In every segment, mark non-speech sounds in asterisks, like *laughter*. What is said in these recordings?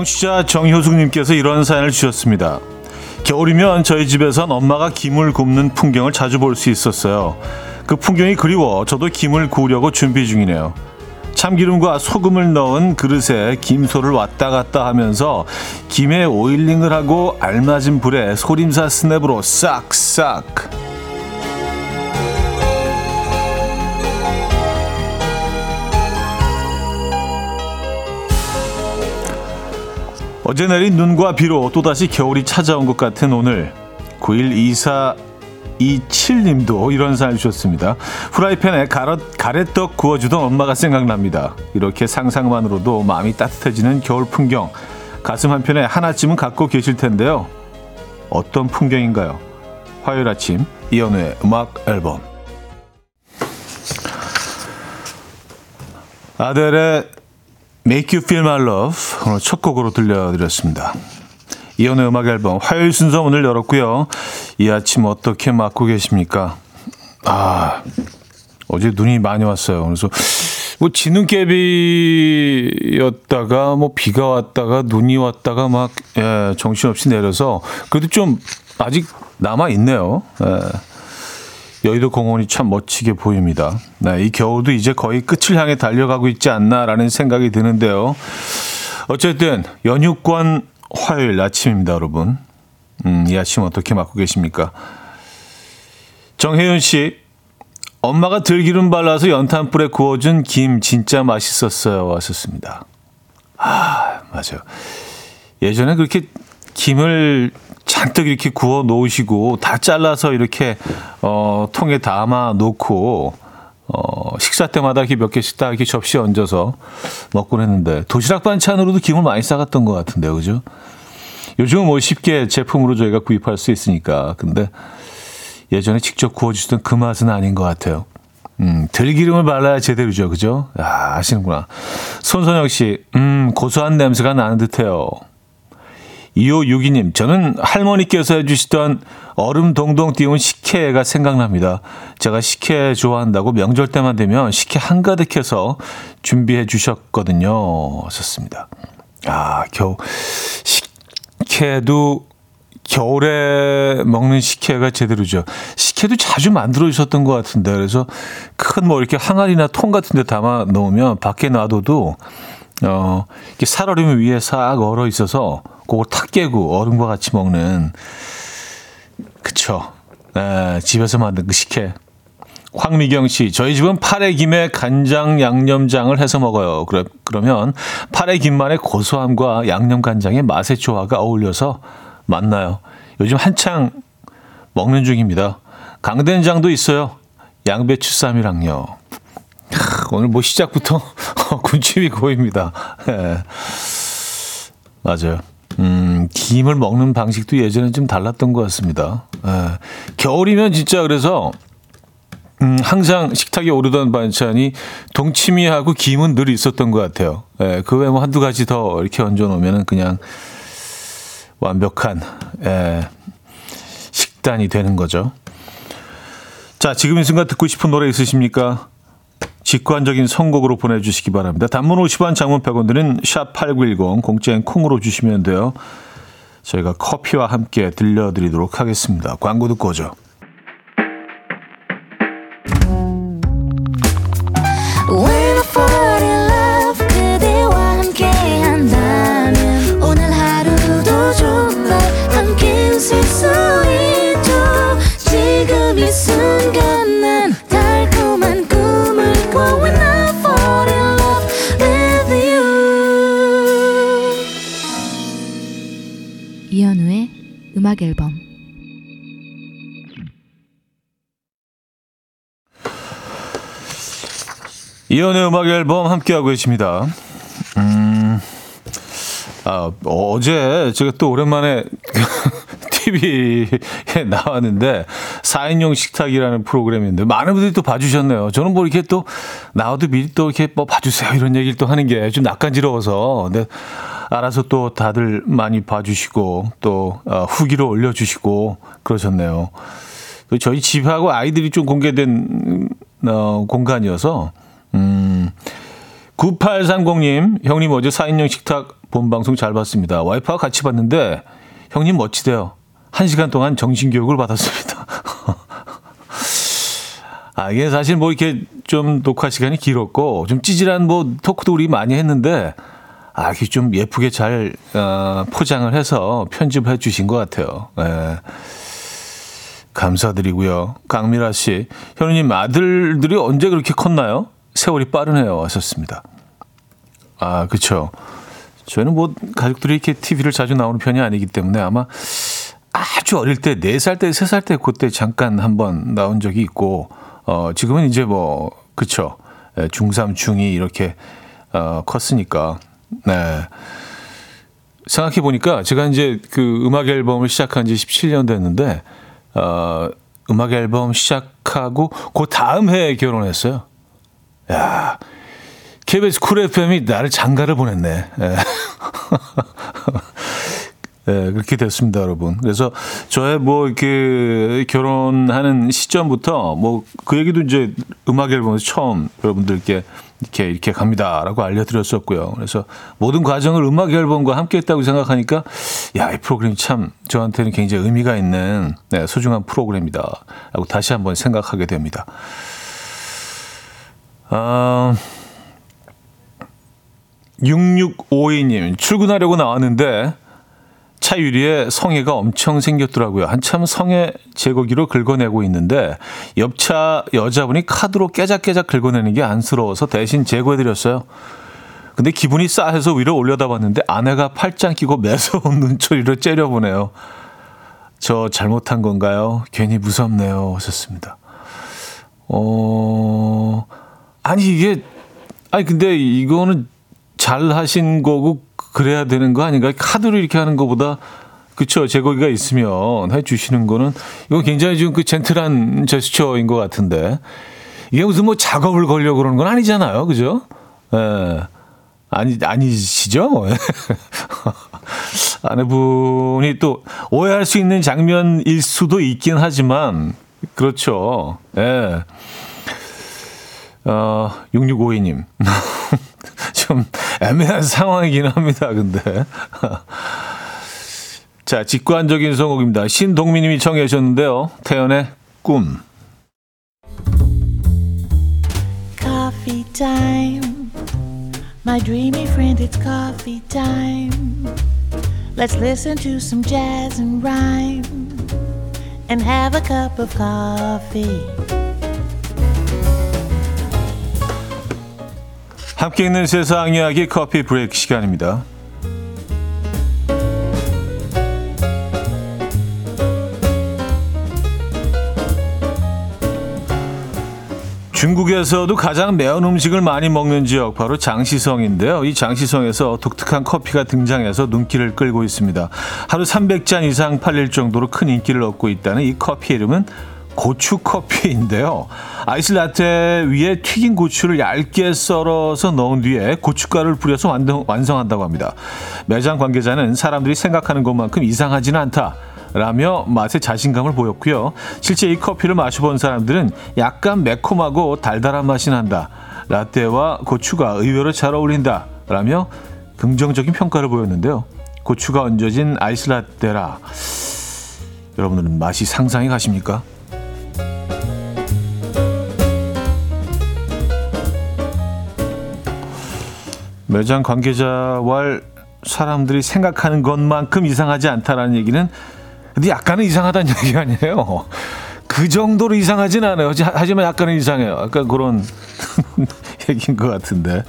청취자 정효숙님께서 이런 사연을 주셨습니다. 겨울이면 저희 집에선 엄마가 김을 굽는 풍경을 자주 볼 수 있었어요. 그 풍경이 그리워 저도 김을 구우려고 준비 중이네요. 참기름과 소금을 넣은 그릇에 김소를 왔다 갔다 하면서 김에 오일링을 하고 알맞은 불에 소림사 스냅으로 싹싹 어제 내린 눈과 비로 또다시 겨울이 찾아온 것 같은 오늘 9일 2427님도 이런 사연 주셨습니다. 후라이팬에 가렛, 가래떡 구워주던 엄마가 생각납니다. 이렇게 상상만으로도 마음이 따뜻해지는 겨울 풍경 가슴 한편에 하나쯤은 갖고 계실 텐데요. 어떤 풍경인가요? 화요일 아침 이연우의 음악 앨범 아델의 Make You Feel My Love 오늘 첫 곡으로 들려드렸습니다. 이연의 음악 앨범 화요일 순서 오늘 열었고요. 이 아침 어떻게 맞고 계십니까? 아 어제 눈이 많이 왔어요. 그래서 뭐 지눈깨비였다가 뭐 비가 왔다가 눈이 왔다가 막 예, 정신없이 내려서 그래도 좀 아직 남아 있네요. 예. 여의도 공원이 참 멋지게 보입니다. 네, 이 겨울도 이제 거의 끝을 향해 달려가고 있지 않나라는 생각이 드는데요. 어쨌든 연휴권 화요일 아침입니다, 여러분. 음, 이 아침 어떻게 맞고 계십니까? 정혜윤 씨, 엄마가 들기름 발라서 연탄불에 구워준 김 진짜 맛있었어요. 왔었습니다. 아, 맞아요. 예전에 그렇게 김을 잔뜩 이렇게 구워 놓으시고 다 잘라서 이렇게 어, 통에 담아 놓고 어, 식사 때마다 이렇게 몇 개씩 딱 이렇게 접시에 얹어서 먹곤 했는데 도시락 반찬으로도 김을 많이 싸갔던 것 같은데요, 그죠? 요즘은 뭐 쉽게 제품으로 저희가 구입할 수 있으니까. 근데 예전에 직접 구워주시던 그 맛은 아닌 것 같아요. 음, 들기름을 발라야 제대로죠, 그죠? 아, 아시는구나. 손선영 씨, 음, 고소한 냄새가 나는 듯해요. 2562님, 저는 할머니께서 해주시던 얼음 동동 띄운 식혜가 생각납니다. 제가 식혜 좋아한다고 명절 때만 되면 식혜 한가득해서 준비해 주셨거든요. 썼습니다. 아, 겨우, 식혜도 겨울에 먹는 식혜가 제대로죠. 식혜도 자주 만들어 주셨던 것 같은데, 그래서 큰 뭐 이렇게 항아리나 통 같은 데 담아 놓으면 밖에 놔둬도, 어, 이렇게 살얼음 위에 싹 얼어 있어서 그걸 탁 깨고 얼음과 같이 먹는 그쵸. 에, 집에서 만든 그 식혜. 황미경 씨, 저희 집은 파래 김에 간장 양념장을 해서 먹어요. 그러, 그러면 파래 김만의 고소함과 양념 간장의 맛의 조화가 어울려서 맞나요? 요즘 한창 먹는 중입니다. 강된장도 있어요. 양배추 쌈이랑요. 오늘 뭐 시작부터 *laughs* 군침이 고입니다. 네. 맞아요. 음, 김을 먹는 방식도 예전에 좀 달랐던 것 같습니다. 에, 예. 겨울이면 진짜 그래서 음, 항상 식탁에 오르던 반찬이 동치미하고 김은 늘 있었던 것 같아요. 예, 그 외에 뭐 한두 가지 더 이렇게 얹어 놓으면 그냥 완벽한 예, 식단이 되는 거죠. 자, 지금 이 순간 듣고 싶은 노래 있으십니까? 직관적인 선곡으로 보내주시기 바랍니다. 단문 50원, 장문 100원 드는 샵8910 공짜인 콩으로 주시면 돼요. 저희가 커피와 함께 들려드리도록 하겠습니다. 광고 듣고 오죠. 음악 앨범 이연의 음악 앨범 함께하고 계십니다. 음, 아, 어제 제가 또 오랜만에 *laughs* TV에 나왔는데 4인용 식탁이라는 프로그램인데 많은 분들이 또 봐주셨네요. 저는 뭐 이렇게 또 나와도 미리 또 이렇게 뭐 봐주세요 이런 얘기를 또 하는 게 좀 낯간지러워서 근데 알아서 또 다들 많이 봐주시고 또 어, 후기로 올려주시고 그러셨네요. 저희 집하고 아이들이 좀 공개된 어, 공간이어서 음, 9830님, 형님 어제 4인용 식탁 본 방송 잘 봤습니다. 와이프와 같이 봤는데, 형님 멋지대요. 한 시간 동안 정신교육을 받았습니다. *laughs* 아, 이게 사실 뭐 이렇게 좀 녹화 시간이 길었고, 좀 찌질한 뭐 토크도 우리 많이 했는데, 아, 이게 좀 예쁘게 잘, 어, 포장을 해서 편집을 해 주신 것 같아요. 예. 감사드리고요. 강미라 씨, 현우님 아들들이 언제 그렇게 컸나요? 세월이 빠르네요. 하셨습니다. 아, 그쵸. 저희는 뭐 가족들이 이렇게 TV를 자주 나오는 편이 아니기 때문에 아마 아주 어릴 때, 4살 때, 3살 때 그때 잠깐 한번 나온 적이 있고, 어, 지금은 이제 뭐, 그쵸. 예, 중3, 중2 이렇게, 어, 컸으니까. 네. 생각해 보니까 제가 이제 그 음악 앨범을 시작한 지 17년 됐는데, 어, 음악 앨범 시작하고 그 다음 해에 결혼했어요. 야, KBS 쿨 FM이 나를 장가를 보냈네. 예. 네, *laughs* 그렇게 됐습니다, 여러분. 그래서 저의 뭐 이렇게 결혼하는 시점부터 뭐 그 얘기도 이제 음악 앨범에서 처음 여러분들께 이렇게 이렇게 갑니다라고 알려드렸었고요. 그래서 모든 과정을 음악 앨범과 함께했다고 생각하니까 야, 이 프로그램이 참 저한테는 굉장히 의미가 있는 네, 소중한 프로그램이다라고 다시 한번 생각하게 됩니다. 아. 6652님, 출근하려고 나왔는데 차 유리에 성에가 엄청 생겼더라고요. 한참 성에 제거기로 긁어내고 있는데 옆차 여자분이 카드로 깨작깨작 긁어내는 게 안쓰러워서 대신 제거해드렸어요. 근데 기분이 싸해서 위로 올려다 봤는데 아내가 팔짱 끼고 매서운 *laughs* 눈초리로 째려보네요. 저 잘못한 건가요? 괜히 무섭네요. 하셨습니다. 어, 아니, 이게, 아니, 근데 이거는 잘 하신 거고 그래야 되는 거 아닌가요? 카드로 이렇게 하는 것보다 그쵸 제거기가 있으면 해주시는 거는 이거 굉장히 지금 그 젠틀한 제스처인 것 같은데 이게 무슨 뭐 작업을 걸려 그러는 건 아니잖아요, 그죠? 예. 아니 아니시죠? *laughs* 아내분이 또 오해할 수 있는 장면일 수도 있긴 하지만 그렇죠. 예. 어, 6652님. *laughs* 좀 애매한 상황이긴 합니다, 근데. 자, 직관적인 선곡입니다. 신동민 님이 청해 주셨는데요. 태연의 꿈. Coffee time. My dreamy friend, it's coffee time. Let's listen to some jazz and rhyme and have a cup of coffee. 함께 있는 세상 이야기 커피 브레이크 시간입니다. 중국에서도 가장 매운 음식을 많이 먹는 지역 바로 장시성인데요. 이 장시성에서 독특한 커피가 등장해서 눈길을 끌고 있습니다. 하루 300잔 이상 팔릴 정도로 큰 인기를 얻고 있다는 이 커피 이름은 고추 커피인데요. 아이스 라떼 위에 튀긴 고추를 얇게 썰어서 넣은 뒤에 고춧가루를 뿌려서 완성, 완성한다고 합니다. 매장 관계자는 사람들이 생각하는 것만큼 이상하지는 않다. 라며 맛에 자신감을 보였고요. 실제 이 커피를 마셔본 사람들은 약간 매콤하고 달달한 맛이 난다. 라떼와 고추가 의외로 잘 어울린다. 라며 긍정적인 평가를 보였는데요. 고추가 얹어진 아이스 라떼라. 여러분들은 맛이 상상이 가십니까? 매장 관계자와 사람들이 생각하는 것만큼 이상하지 않다라는 얘기는 근데 약간은 이상하다는 *laughs* 얘기 아니에요. 그 정도로 이상하진 않아요. 하지만 약간은 이상해요. 약간 그런 *laughs* 얘기인 것 같은데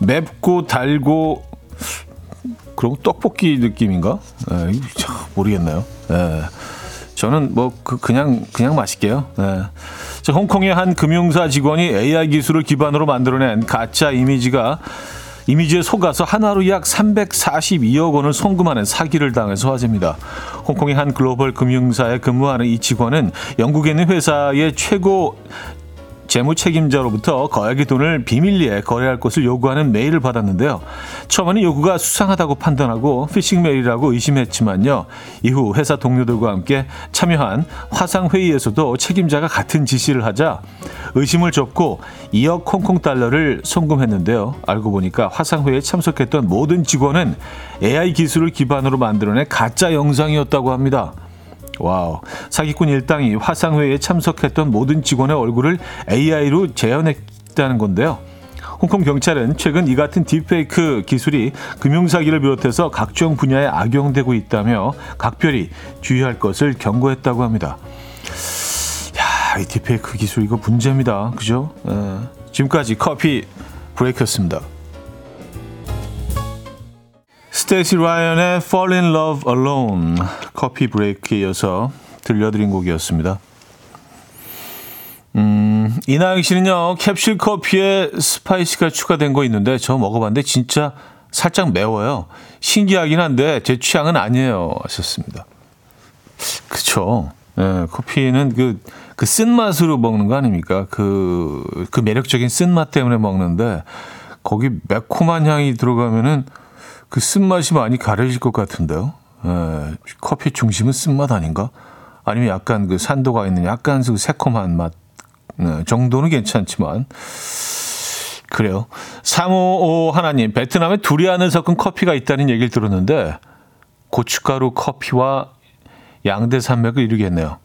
맵고 달고 그리고 떡볶이 느낌인가? 에, 참 모르겠네요. 에, 저는 뭐 그, 그냥 그냥 맛있게요. 에. 자, 홍콩의 한 금융사 직원이 AI 기술을 기반으로 만들어낸 가짜 이미지가 이미지에 속아서 하나로 약 342억 원을 송금하는 사기를 당해서 화제입니다. 홍콩의 한 글로벌 금융사에 근무하는 이 직원은 영국에 있는 회사의 최고 재무 책임자로부터 거액의 돈을 비밀리에 거래할 것을 요구하는 메일을 받았는데요. 처음에는 요구가 수상하다고 판단하고 피싱 메일이라고 의심했지만요. 이후 회사 동료들과 함께 참여한 화상 회의에서도 책임자가 같은 지시를 하자 의심을 접고 2억 홍콩 달러를 송금했는데요. 알고 보니까 화상 회의에 참석했던 모든 직원은 AI 기술을 기반으로 만들어낸 가짜 영상이었다고 합니다. 와우. 사기꾼 일당이 화상회의에 참석했던 모든 직원의 얼굴을 AI로 재현했다는 건데요. 홍콩 경찰은 최근 이 같은 딥페이크 기술이 금융사기를 비롯해서 각종 분야에 악용되고 있다며 각별히 주의할 것을 경고했다고 합니다. 야, 이 딥페이크 기술 이거 문제입니다. 그죠? 에, 지금까지 커피 브레이크였습니다. 스테이시 라이언의 Fall in Love Alone 커피 브레이크에 이어서 들려드린 곡이었습니다. 음, 이나영 씨는요, 캡슐 커피에 스파이시가 추가된 거 있는데 저 먹어봤는데 진짜 살짝 매워요. 신기하긴 한데 제 취향은 아니에요. 하셨습니다. 그쵸. 예, 커피는 그, 그 쓴맛으로 먹는 거 아닙니까? 그, 그 매력적인 쓴맛 때문에 먹는데 거기 매콤한 향이 들어가면은 그 쓴맛이 많이 가려질 것 같은데요. 에, 커피 중심은 쓴맛 아닌가? 아니면 약간 그 산도가 있는 약간 그 새콤한 맛 네, 정도는 괜찮지만 그래요. 355 하나님 베트남에 두리안을 섞은 커피가 있다는 얘기를 들었는데 고춧가루 커피와 양대 산맥을 이루겠네요.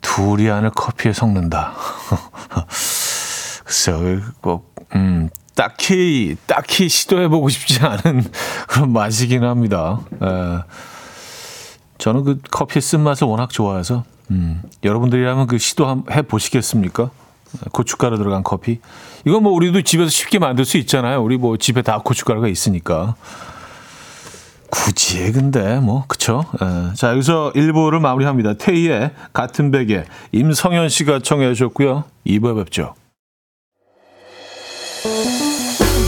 두리안을 커피에 섞는다. *laughs* 글쎄요, 꼭, 음, 딱히 딱히 시도해보고 싶지 않은 *laughs* 그런 맛이긴 합니다. 에, 저는 그 커피 쓴맛을 워낙 좋아해서 음, 여러분들이라면 그 시도해 보시겠습니까? 고춧가루 들어간 커피. 이건 뭐 우리도 집에서 쉽게 만들 수 있잖아요. 우리 뭐 집에 다 고춧가루가 있으니까. 굳이 근데 뭐 그쵸? 에, 자 여기서 1부를 마무리합니다. 테이의 같은 베개 임성현 씨가 청해 주셨고요. 2부에 뵙죠.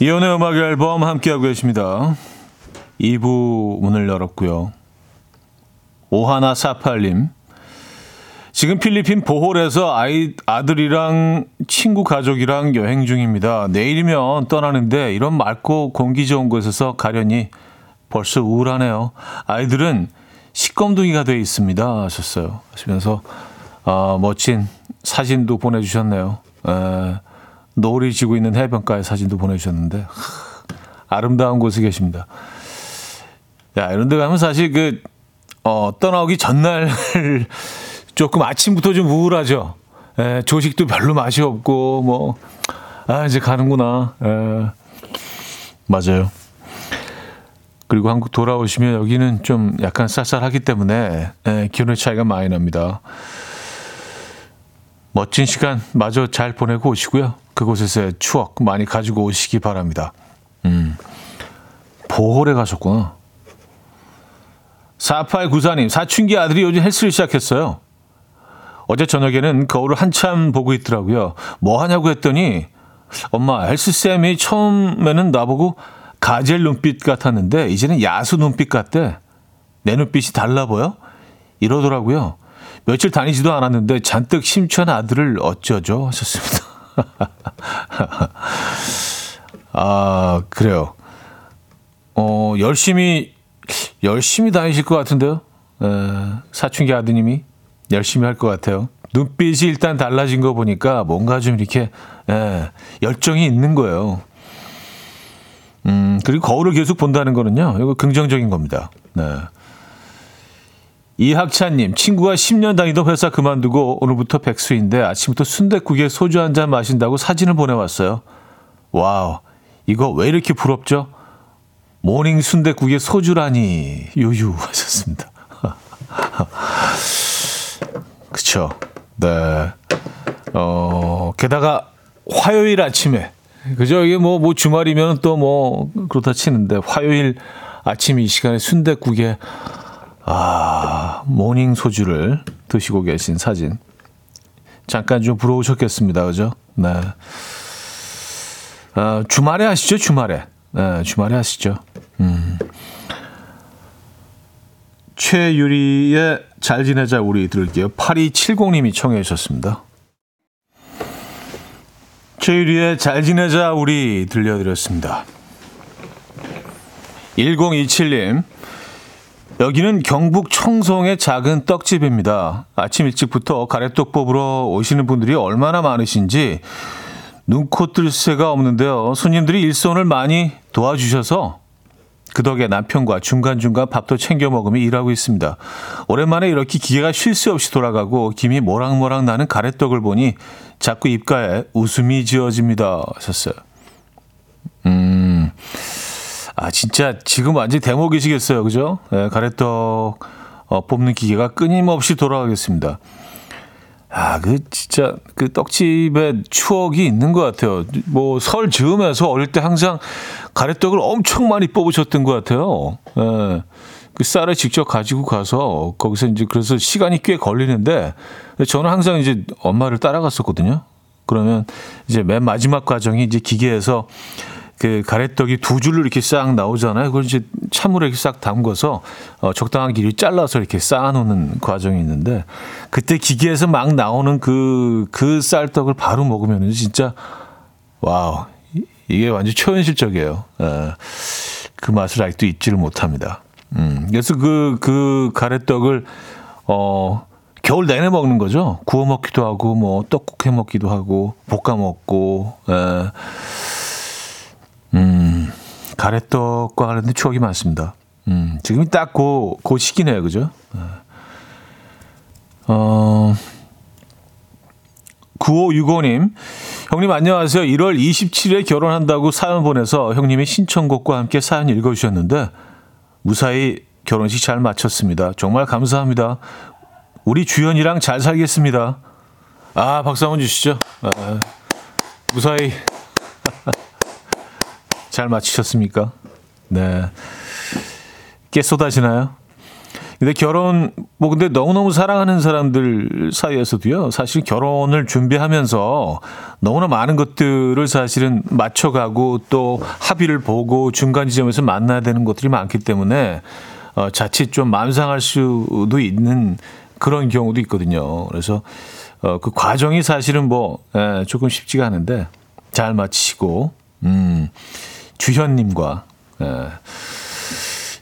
이연의 음악 앨범 함께하고 계십니다. 2부 문을 열었고요. 오하나 사팔님. 지금 필리핀 보홀에서 아이, 아들이랑 친구 가족이랑 여행 중입니다. 내일이면 떠나는데 이런 맑고 공기 좋은 곳에서 가려니 벌써 우울하네요. 아이들은 시껌둥이가 돼 있습니다. 하셨어요. 하시면서, 아, 멋진 사진도 보내주셨네요. 에, 노을이 지고 있는 해변가의 사진도 보내주셨는데 하, 아름다운 곳에 계십니다. 야 이런 데 가면 사실 그 어, 떠나오기 전날 *laughs* 조금 아침부터 좀 우울하죠. 에, 조식도 별로 맛이 없고 뭐 아 이제 가는구나. 에, 맞아요. 그리고 한국 돌아오시면 여기는 좀 약간 쌀쌀하기 때문에 에, 기온의 차이가 많이 납니다. 멋진 시간 마저 잘 보내고 오시고요. 그곳에서의 추억 많이 가지고 오시기 바랍니다. 음. 보홀에 가셨구나. 4894님, 사춘기 아들이 요즘 헬스를 시작했어요. 어제 저녁에는 거울을 한참 보고 있더라고요. 뭐 하냐고 했더니, 엄마, 헬스쌤이 처음에는 나보고 가젤 눈빛 같았는데, 이제는 야수 눈빛 같대. 내 눈빛이 달라 보여? 이러더라고요. 며칠 다니지도 않았는데 잔뜩 심취한 아들을 어쩌죠? 하셨습니다. *laughs* 아, 그래요. 어, 열심히, 열심히 다니실 것 같은데요? 에, 사춘기 아드님이 열심히 할 것 같아요. 눈빛이 일단 달라진 거 보니까 뭔가 좀 이렇게, 에, 열정이 있는 거예요. 음, 그리고 거울을 계속 본다는 거는요, 이거 긍정적인 겁니다. 네. 이학찬님, 친구가 10년 다니던 회사 그만두고 오늘부터 백수인데 아침부터 순댓국에 소주 한 잔 마신다고 사진을 보내왔어요. 와우, 이거 왜 이렇게 부럽죠? 모닝 순댓국에 소주라니 유유 하셨습니다. *laughs* 그쵸. 네. 어, 게다가 화요일 아침에 그죠? 이게 뭐, 뭐 주말이면 또 뭐 그렇다 치는데 화요일 아침 이 시간에 순댓국에 아, 모닝 소주를 드시고 계신 사진. 잠깐 좀 부러우셨겠습니다. 그죠? 네. 아, 주말에 하시죠, 주말에. 네, 주말에 하시죠. 음. 최유리의 잘 지내자 우리 들을게요. 8270님이 청해 주셨습니다. 최유리의 잘 지내자 우리 들려드렸습니다. 1027님. 여기는 경북 청송의 작은 떡집입니다. 아침 일찍부터 가래떡 뽑으러 오시는 분들이 얼마나 많으신지 눈코 뜰 새가 없는데요. 손님들이 일손을 많이 도와주셔서 그 덕에 남편과 중간중간 밥도 챙겨 먹으며 일하고 있습니다. 오랜만에 이렇게 기계가 쉴 새 없이 돌아가고 김이 모락모락 나는 가래떡을 보니 자꾸 입가에 웃음이 지어집니다. 하셨어요. 음, 아, 진짜 지금 완전 대목이시겠어요. 그죠? 네, 가래떡 어, 뽑는 기계가 끊임없이 돌아가겠습니다. 아, 그 진짜 그 떡집에 추억이 있는 것 같아요. 뭐 설 즈음에서 어릴 때 항상 가래떡을 엄청 많이 뽑으셨던 것 같아요. 예. 그 쌀을 직접 가지고 가서 거기서 이제 그래서 시간이 꽤 걸리는데 저는 항상 이제 엄마를 따라갔었거든요. 그러면 이제 맨 마지막 과정이 이제 기계에서 그 가래떡이 두 줄로 이렇게 싹 나오잖아요. 그걸 이제 찬물에 이렇게 싹 담궈서 어, 적당한 길이 잘라서 이렇게 쌓아놓는 과정이 있는데 그때 기계에서 막 나오는 그, 그 쌀떡을 바로 먹으면 진짜 와우. 이- 이게 완전 초현실적이에요. 예. 그 맛을 아직도 잊지를 못합니다. 음, 그래서 그, 그 가래떡을, 어, 겨울 내내 먹는 거죠. 구워 먹기도 하고, 뭐, 떡국 해 먹기도 하고, 볶아 먹고, 예. 음, 가래떡과 관련된 추억이 많습니다. 음, 지금이 딱 그, 그 시기네요. 그죠? 예. 어, 9565님, 형님 안녕하세요. 1월 27일에 결혼한다고 사연 보내서 형님의 신청곡과 함께 사연 읽어주셨는데, 무사히 결혼식 잘 마쳤습니다. 정말 감사합니다. 우리 주연이랑 잘 살겠습니다. 아, 박수 한번 주시죠. 아, 무사히 *laughs* 잘 마치셨습니까? 네. 꽤 쏟아지나요? 근데 결혼, 뭐 근데 너무너무 사랑하는 사람들 사이에서도요, 사실 결혼을 준비하면서 너무나 많은 것들을 사실은 맞춰 가고 또 합의를 보고 중간 지점에서 만나야 되는 것들이 많기 때문에 어, 자칫 좀 만상할 수도 있는 그런 경우도 있거든요. 그래서 어, 그 과정이 사실은 뭐 에, 조금 쉽지가 않은데 잘 마치시고, 음, 주현님과 에,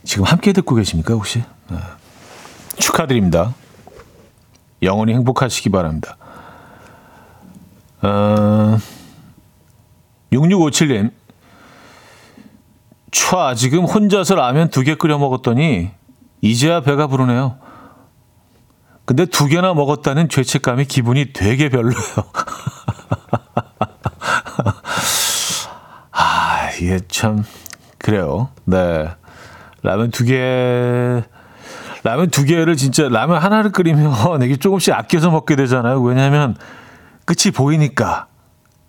지금 함께 듣고 계십니까 혹시? 에. 축하드립니다. 영원히 행복하시기 바랍니다. 어, 6657님. 촤, 지금 혼자서 라면 두 개 끓여 먹었더니 이제야 배가 부르네요. 근데 두 개나 먹었다는 죄책감이 기분이 되게 별로예요. *laughs* 아, 이게 참, 그래요. 네. 라면 두 개, 라면 두 개를 진짜 라면 하나를 끓이면 *laughs* 이게 조금씩 아껴서 먹게 되잖아요. 왜냐하면 끝이 보이니까.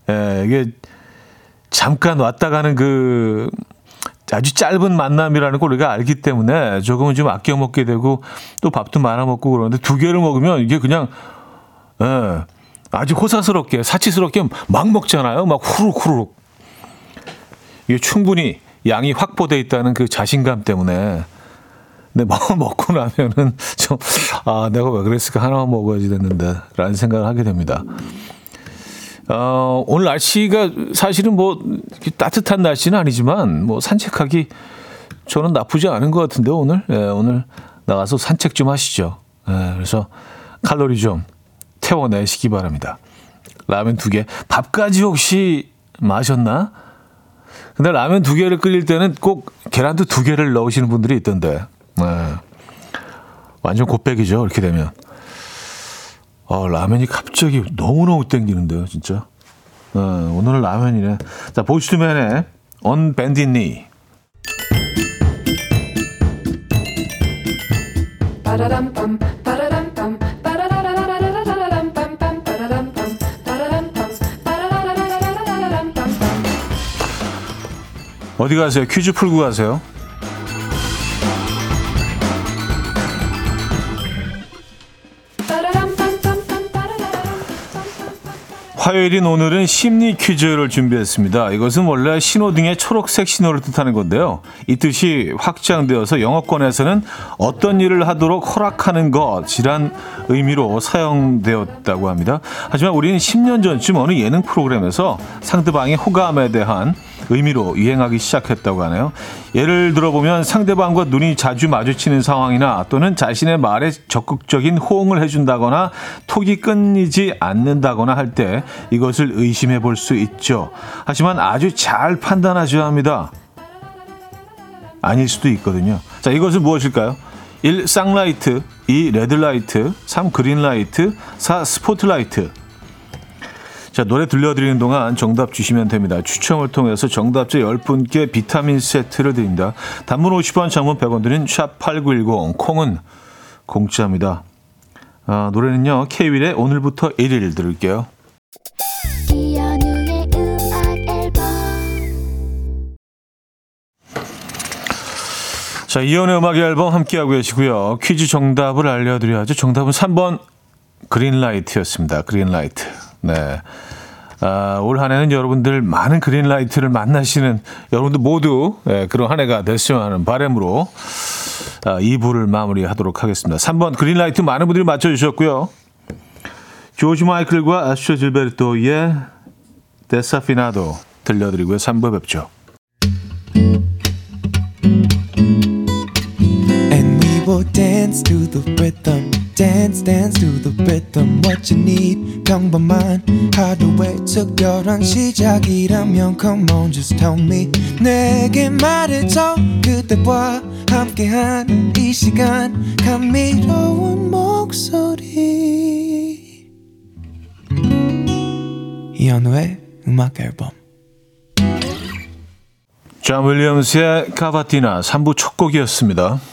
예, 이게 잠깐 왔다 가는 그 아주 짧은 만남이라는 걸 우리가 알기 때문에 조금은 좀 아껴 먹게 되고 또 밥도 말아 먹고 그러는데 두 개를 먹으면 이게 그냥 예, 아주 호사스럽게 사치스럽게 막 먹잖아요. 막 후룩 후룩. 이게 충분히 양이 확보돼 있다는 그 자신감 때문에 근데 뭐 *laughs* 먹고 나면은 좀, 아, 내가 왜 그랬을까? 하나만 먹어야지 됐는데. 라는 생각을 하게 됩니다. 어, 오늘 날씨가 사실은 뭐 따뜻한 날씨는 아니지만 뭐 산책하기 저는 나쁘지 않은 것 같은데 오늘. 예, 오늘 나가서 산책 좀 하시죠. 예, 그래서 칼로리 좀 태워내시기 바랍니다. 라면 두 개. 밥까지 혹시 마셨나? 근데 라면 두 개를 끓일 때는 꼭 계란도 두 개를 넣으시는 분들이 있던데. 네. 완전 곱빼기죠. 이렇게 되면. 어, 라면이 갑자기 너무너무 땡기는데요, 진짜. 네, 오늘은 라면이네. 자, 보이스맨의 On Bended Knee. 어디 가세요? 퀴즈 풀고 가세요. 화요일인 오늘은 심리 퀴즈를 준비했습니다. 이것은 원래 신호등의 초록색 신호를 뜻하는 건데요. 이 뜻이 확장되어서 영어권에서는 어떤 일을 하도록 허락하는 것이란 의미로 사용되었다고 합니다. 하지만 우리는 10년 전쯤 어느 예능 프로그램에서 상대방의 호감에 대한 의미로 유행하기 시작했다고 하네요. 예를 들어보면 상대방과 눈이 자주 마주치는 상황이나 또는 자신의 말에 적극적인 호응을 해준다거나 톡이 끊이지 않는다거나 할 때 이것을 의심해 볼 수 있죠. 하지만 아주 잘 판단하셔야 합니다. 아닐 수도 있거든요. 자, 이것은 무엇일까요? 1. 쌍라이트 2. 레드라이트 3. 그린라이트 4. 스포트라이트 자, 노래 들려드리는 동안 정답 주시면 됩니다. 추첨을 통해서 정답자 10분께 비타민 세트를 드립니다. 단문 50원, 장문 100원 드는 샵8910, 콩은 공짜입니다. 아, 노래는요, 케이윌의 오늘부터 1일 들을게요. 자, 이연의 음악 앨범 함께하고 계시고요. 퀴즈 정답을 알려드려야죠. 정답은 3번 그린라이트였습니다. 그린라이트. 네. 아, 올한 해는 여러분들 많은 그린라이트를 만나시는 여러분들 모두 예, 그런 한 해가 됐으면 하는 바람으로 아, 2부를 마무리하도록 하겠습니다. 3번 그린라이트 많은 분들이 맞춰주셨고요. 조지 마이클과 아슈 질베르토의 데사피나도 들려드리고요. 3부 뵙죠. Will dance to the rhythm. Dance, dance to the rhythm. What you need, 평범한 하루의 특별한 시작이라면 Come on, just tell me. 내게 말해줘. 그대와 함께한 이 시간. 감미로운 목소리. 이현우의 음악 앨범. 존 윌리엄스의 카바티나 3부 첫 곡이었습니다.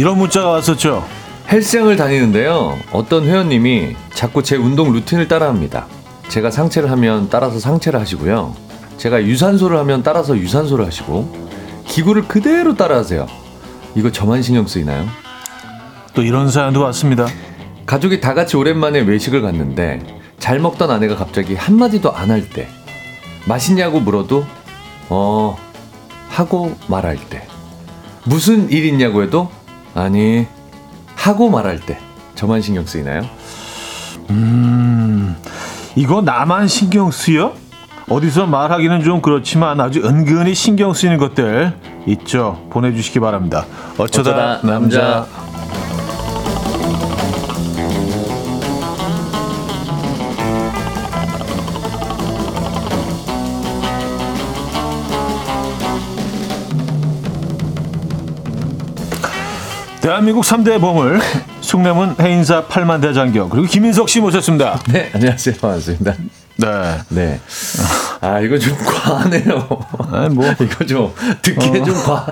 이런 문자가 왔었죠. 헬스장을 다니는데요. 어떤 회원님이 자꾸 제 운동 루틴을 따라합니다. 제가 상체를 하면 따라서 상체를 하시고요. 제가 유산소를 하면 따라서 유산소를 하시고 기구를 그대로 따라하세요. 이거 저만 신경 쓰이나요? 또 이런 사연도 왔습니다. 가족이 다 같이 오랜만에 외식을 갔는데 잘 먹던 아내가 갑자기 한마디도 안 할 때 맛있냐고 물어도 어 하고 말할 때 무슨 일 있냐고 해도 아니 하고 말할 때 저만 신경 쓰이나요? 이거 나만 신경 쓰여? 어디서 말하기는 좀 그렇지만 아주 은근히 신경 쓰이는 것들 있죠. 보내주시기 바랍니다. 어쩌다, 어쩌다 남자. 남자. 대한민국 3대 보물 숭례문 해인사 8만 대장경 그리고 김인석 씨 모셨습니다. 네, 안녕하세요. 반갑습니다. 네. 네. 아, 이거 좀 과하네요. 아니, 뭐. *laughs* 이거 좀 듣기에 좀 과.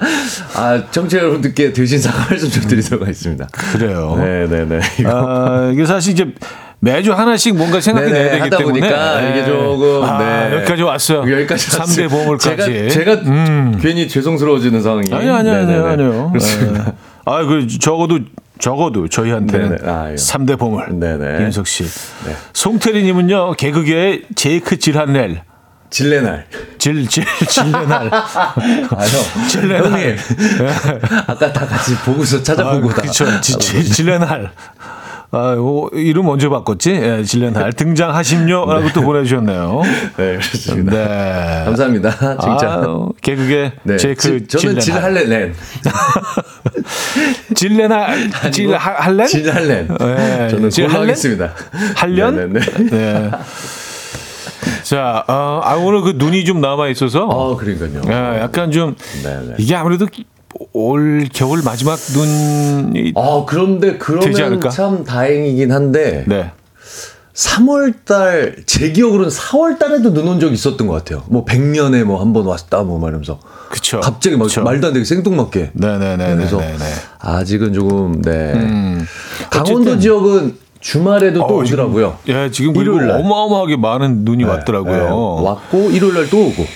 아, 청취자 여러분들께 대신 사과 말씀 좀 드리도록 하겠습니다. 그래요. 네, 네, 네. 이거 아, 이게 사실 이제 매주 하나씩 뭔가 생각해 네네, 내야 되기 때문에 보니까 네. 이게 조금 아, 네. 여기까지 왔어요. 여기까지 3대 왔어요. 보물까지. 제가, 제가 괜히 죄송스러워지는 상황이. 아니 아니 아니 네네네. 아니요. 그렇습니다. 네. 아, 그 적어도 적어도 저희한테는 네네. 아, 예. 3대 보물. 네네. 김인석 씨. 네. 송태리 님은요. 개그계의 제이크 질한넬. 질레날. 질, 질, 질레날. *laughs* 아, 형. 질레날. 형님. 아까 다 같이 보고서 찾아보고 다. 그렇죠. 질레날. 아, 요 이름 언제 바꿨지? 예, 질레날 등장하심요라고 또 보내주셨네요. *laughs* 네, 그렇습니다. 네. 감사합니다. 진짜. 아유, 개그계 네. 제이크 지- 저는. 질할렌. 질레날 질할렌? 질할렌. 네. 저는 질할렌? 그걸로 하겠습니다. 할련? 네네네. 네. 자, 어, 아, 오늘 그 눈이 좀 남아 있어서 아, 그러니까요. 예, 약간 좀 네네. 이게 아무래도 올 겨울 마지막 눈이 아, 그런데 그러면 않을까? 참 다행이긴 한데 네. 3월 달, 제 기억으로는 4월 달에도 눈 온 적 있었던 것 같아요. 뭐 100년에 뭐 한 번 왔다 뭐 말하면서. 그쵸. 갑자기 막 그쵸. 말도 안 되게 생뚱맞게. 네네네. 그래서 네네. 아직은 조금 네. 음. 강원도. 지역은 주말에도 또 어, 지금- 오더라고요. 예, 지금 그리고 일요일 날. 어마어마하게 많은 눈이 네, 왔더라고요. 네. 왔고 일요일 날또 오고.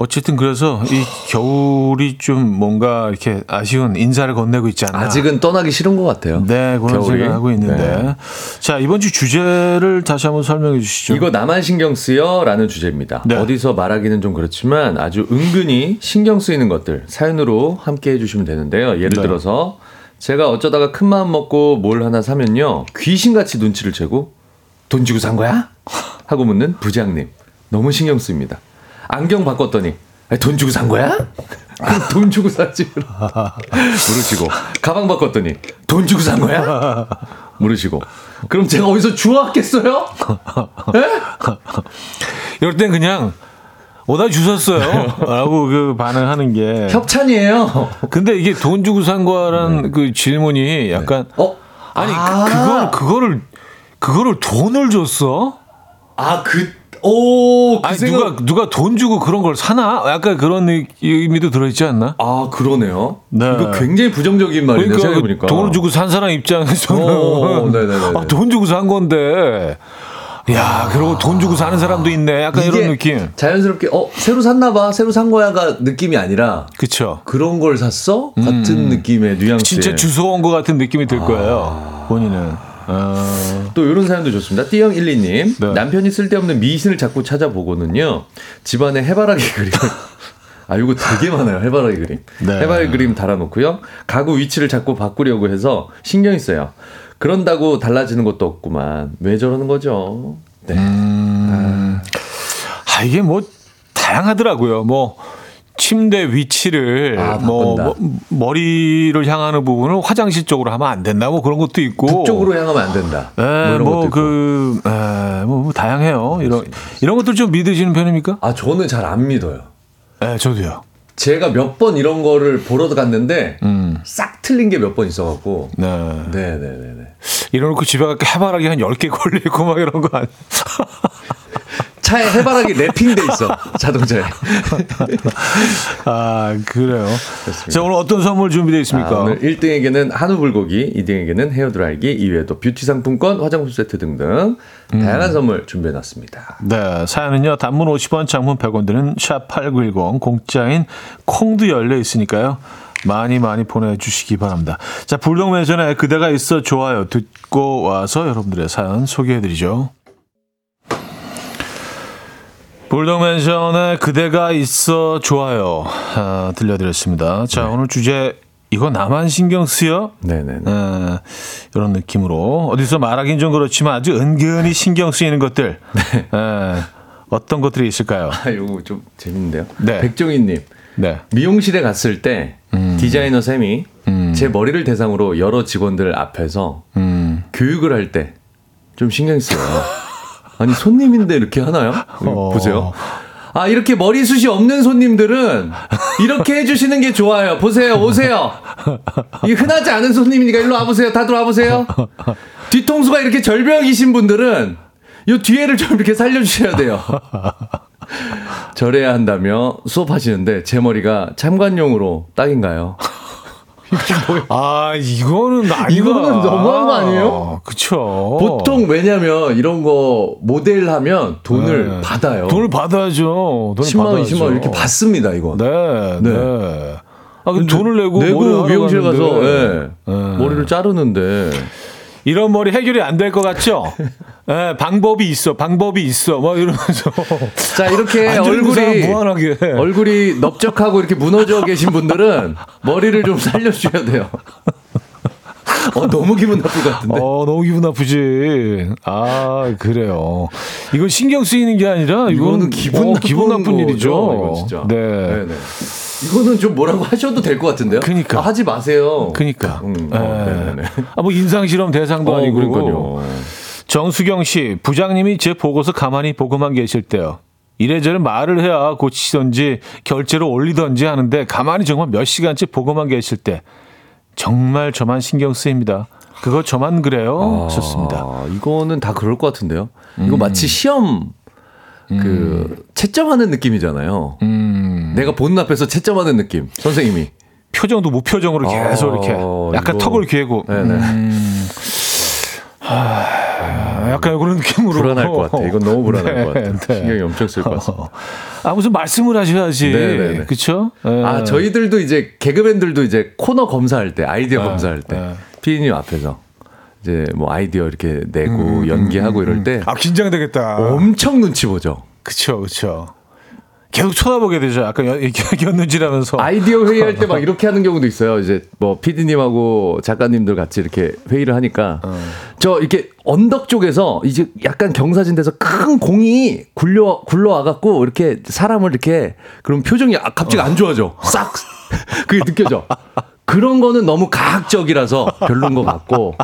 어쨌든 그래서 이 겨울이 좀 뭔가 이렇게 아쉬운 인사를 건네고 있지 않나. 아직은 떠나기 싫은 것 같아요. 네, 그런 겨울이. 생각하고 있는데. 네. 자, 이번 주 주제를 다시 한번 설명해 주시죠. 이거 나만 신경 쓰여라는 주제입니다. 네. 어디서 말하기는 좀 그렇지만 아주 은근히 신경 쓰이는 것들 사연으로 함께 해 주시면 되는데요. 예를 네. 들어서 제가 어쩌다가 큰 마음 먹고 뭘 하나 사면요 귀신같이 눈치를 채고 돈 주고 산 거야? 하고 묻는 부장님 너무 신경 쓰입니다. 안경 바꿨더니 돈 주고 산 거야? 돈 주고 샀지 물으시고 가방 바꿨더니 돈 주고 산 거야? 물으시고 그럼 제가 어디서 주워왔겠어요? 이럴 땐 그냥 오다 주셨어요. 라고 그 반응하는 게. 협찬이에요. 근데 이게 돈 주고 산 거라는 그 질문이 약간 어? 아니 아. 그, 그걸 그거를 그거를 돈을 줬어? 아, 그, 오, 그 아니 생각. 누가 누가 돈 주고 그런 걸 사나? 약간 그런 의- 의미도 들어 있지 않나? 아, 그러네요. 네. 이거 굉장히 부정적인 말이네요. 그러니까 생각해보니까. 돈을 주고 산 사람 입장에서는 오, 네네네네. 아, 돈 주고 산 건데 야 그러고 돈 주고 사는 사람도 있네 약간 이런 느낌 자연스럽게, 어, 새로 샀나 봐. 새로 산 거야가 느낌이 아니라 그쵸 그런 걸 샀어? 같은 느낌의 뉘앙스. 음. 진짜 주워 온것 같은 느낌이 들 거예요 본인은 어, 또 이런 사연도 좋습니다. 띠영12님. 네. 남편이 쓸데없는 미신을 자꾸 찾아보고는요. 집안에 해바라기 그림을. *laughs* 아, 이거 되게 많아요. 해바라기 그림. 네. 해바라기 그림 달아놓고요. 가구 위치를 자꾸 바꾸려고 해서 신경이 써요. 그런다고 달라지는 것도 없구만. 왜 저러는 거죠? 네. 아 이게 뭐 다양하더라고요 뭐 침대 위치를 아, 뭐. 뭐 머리를 향하는 부분을 화장실 쪽으로 하면 안 된다 뭐 그런 것도 있고 북쪽으로 향하면 안 된다. 뭐 예, 이런 것도 뭐. 그, 예, 뭐, 뭐 다양해요. 이런, 이런 것들 좀 믿으시는 편입니까? 아, 저는 잘 안 믿어요. 예, 저도요. 제가 몇 번 이런 거를 보러 갔는데 음, 싹 틀린 게 몇 번 있어 갖고. 네. 네 네 네 네. 이래놓고 집에 가니까 해바라기 한 10개 걸리고 막 이런 거 아니야. *laughs* 차에 해바라기 랩핑돼 있어. 자동차에. *laughs* 아, 그래요. 자, 오늘 어떤 선물 준비되어 있습니까? 아, 오늘 1등에게는 한우 불고기, 2등에게는 헤어 드라이기, 이외에도 뷰티 상품권, 화장품 세트 등등 음. 다양한 선물 준비해놨습니다. 네, 사연은요, 단문 50원, 장문 100원 드는 샵 8910, 공짜인 콩도 열려 있으니까요. 많이 많이 보내주시기 바랍니다. 자, 불독맨션에 그대가 있어 좋아요. 듣고 와서 여러분들의 사연 소개해드리죠. 불독맨션에 그대가 있어 좋아요. 아, 들려드렸습니다. 자, 오늘 주제, 이거 나만 신경 쓰여? 네네네. 에, 이런 느낌으로 어디서 말하긴 좀 그렇지만 아주 은근히 신경 쓰이는 것들 에, *laughs* 어떤 것들이 있을까요? 아, 요거 좀 재밌는데요. 네. 백종희님. 네. 미용실에 갔을 때 디자이너 쌤이 음. 제 머리를 대상으로 여러 직원들 앞에서 음. 교육을 할 때 좀 신경 쓰여요. *laughs* 아니 손님인데 이렇게 하나요? 어. 보세요. 아 이렇게 머리숱이 없는 손님들은 이렇게 해주시는 게 좋아요. 보세요, 오세요. 이 흔하지 않은 손님이니까 일로 와보세요. 다들 와보세요. 뒤통수가 이렇게 절벽이신 분들은 이 뒤에를 좀 이렇게 살려주셔야 돼요. 절해야 한다며 수업하시는데 제 머리가 참관용으로 딱인가요? 아, 이거는 아니다. 이거는 너무한 거 아니에요? 그쵸. 보통 왜냐면 이런 거 모델 하면 돈을 네. 받아요. 돈을 받아야죠. 돈을 10만 원, 받아야죠. 20만 원 이렇게 받습니다, 이거. 네, 네. 네. 아, 그 돈을 내고, 내고 미용실 가서 갔는데. 예, 네. 머리를 자르는데 이런 머리 해결이 안 될 것 같죠? *laughs* 예, 방법이 있어, 방법이 있어, 뭐 이러면서. 자 이렇게 얼굴이 무한하게. 얼굴이 넓적하고 이렇게 무너져 계신 분들은 머리를 좀 살려주셔야 돼요. 어 너무 기분 나쁠 것 같은데. 어, 너무 기분 나쁘지. 아, 그래요. 이건 신경 쓰이는 게 아니라, 이건 기분 어, 나쁜, 기분 나쁜 일이죠. 이거 진짜. 네. 네네. 이거는 좀 뭐라고 하셔도 될 것 같은데요. 그니까. 아, 하지 마세요. 그니까. 음, 예. 어, 네네네. 아, 뭐 인상 실험 대상도 어, 아니고. 그러니까요. 정수경 씨, 부장님이 제 보고서 가만히 보고만 계실 때요. 이래저래 말을 해야 고치던지 결제를 올리던지 하는데 가만히 정말 몇 시간째 보고만 계실 때 정말 저만 신경 쓰입니다. 그거 저만 그래요? 좋습니다. 아, 이거는 다 그럴 것 같은데요. 이거 마치 시험 그 채점하는 느낌이잖아요. 음, 내가 보는 앞에서 채점하는 느낌. 선생님이. 표정도 무표정으로 계속 아, 이렇게 약간 이거- 턱을 괴고. 음, 아, 약간 그런 느낌으로 불안할 것 같아. 이건 너무 불안할 네, 것 같아. 네. 신경이 엄청 쓸 것 같습니다. *laughs* 아 무슨 말씀을 하셔야지. 네네네. 그렇죠? 아, 저희들도 이제 개그맨들도 이제 코너 검사할 때, 아이디어 검사할 때, 네. 피디님 앞에서 이제 뭐 아이디어 이렇게 내고 연기하고 이럴 때 아 긴장되겠다. 엄청 눈치 보죠. 그쵸, 그쵸. 계속 쳐다보게 되죠. 이렇게 *laughs* 연눈질하면서. 아이디어 회의할 때 막 *laughs* 이렇게 하는 경우도 있어요. 이제 뭐 PD님하고 작가님들 같이 이렇게 회의를 하니까 저 이렇게 언덕 쪽에서 이제 약간 경사진 데서 큰 공이 굴려 굴러와 갖고 이렇게 사람을 이렇게 그럼 표정이 아- 갑자기 안 좋아져. 싹 *laughs* 그게 느껴져. 그런 거는 너무 가학적이라서 별론 것 같고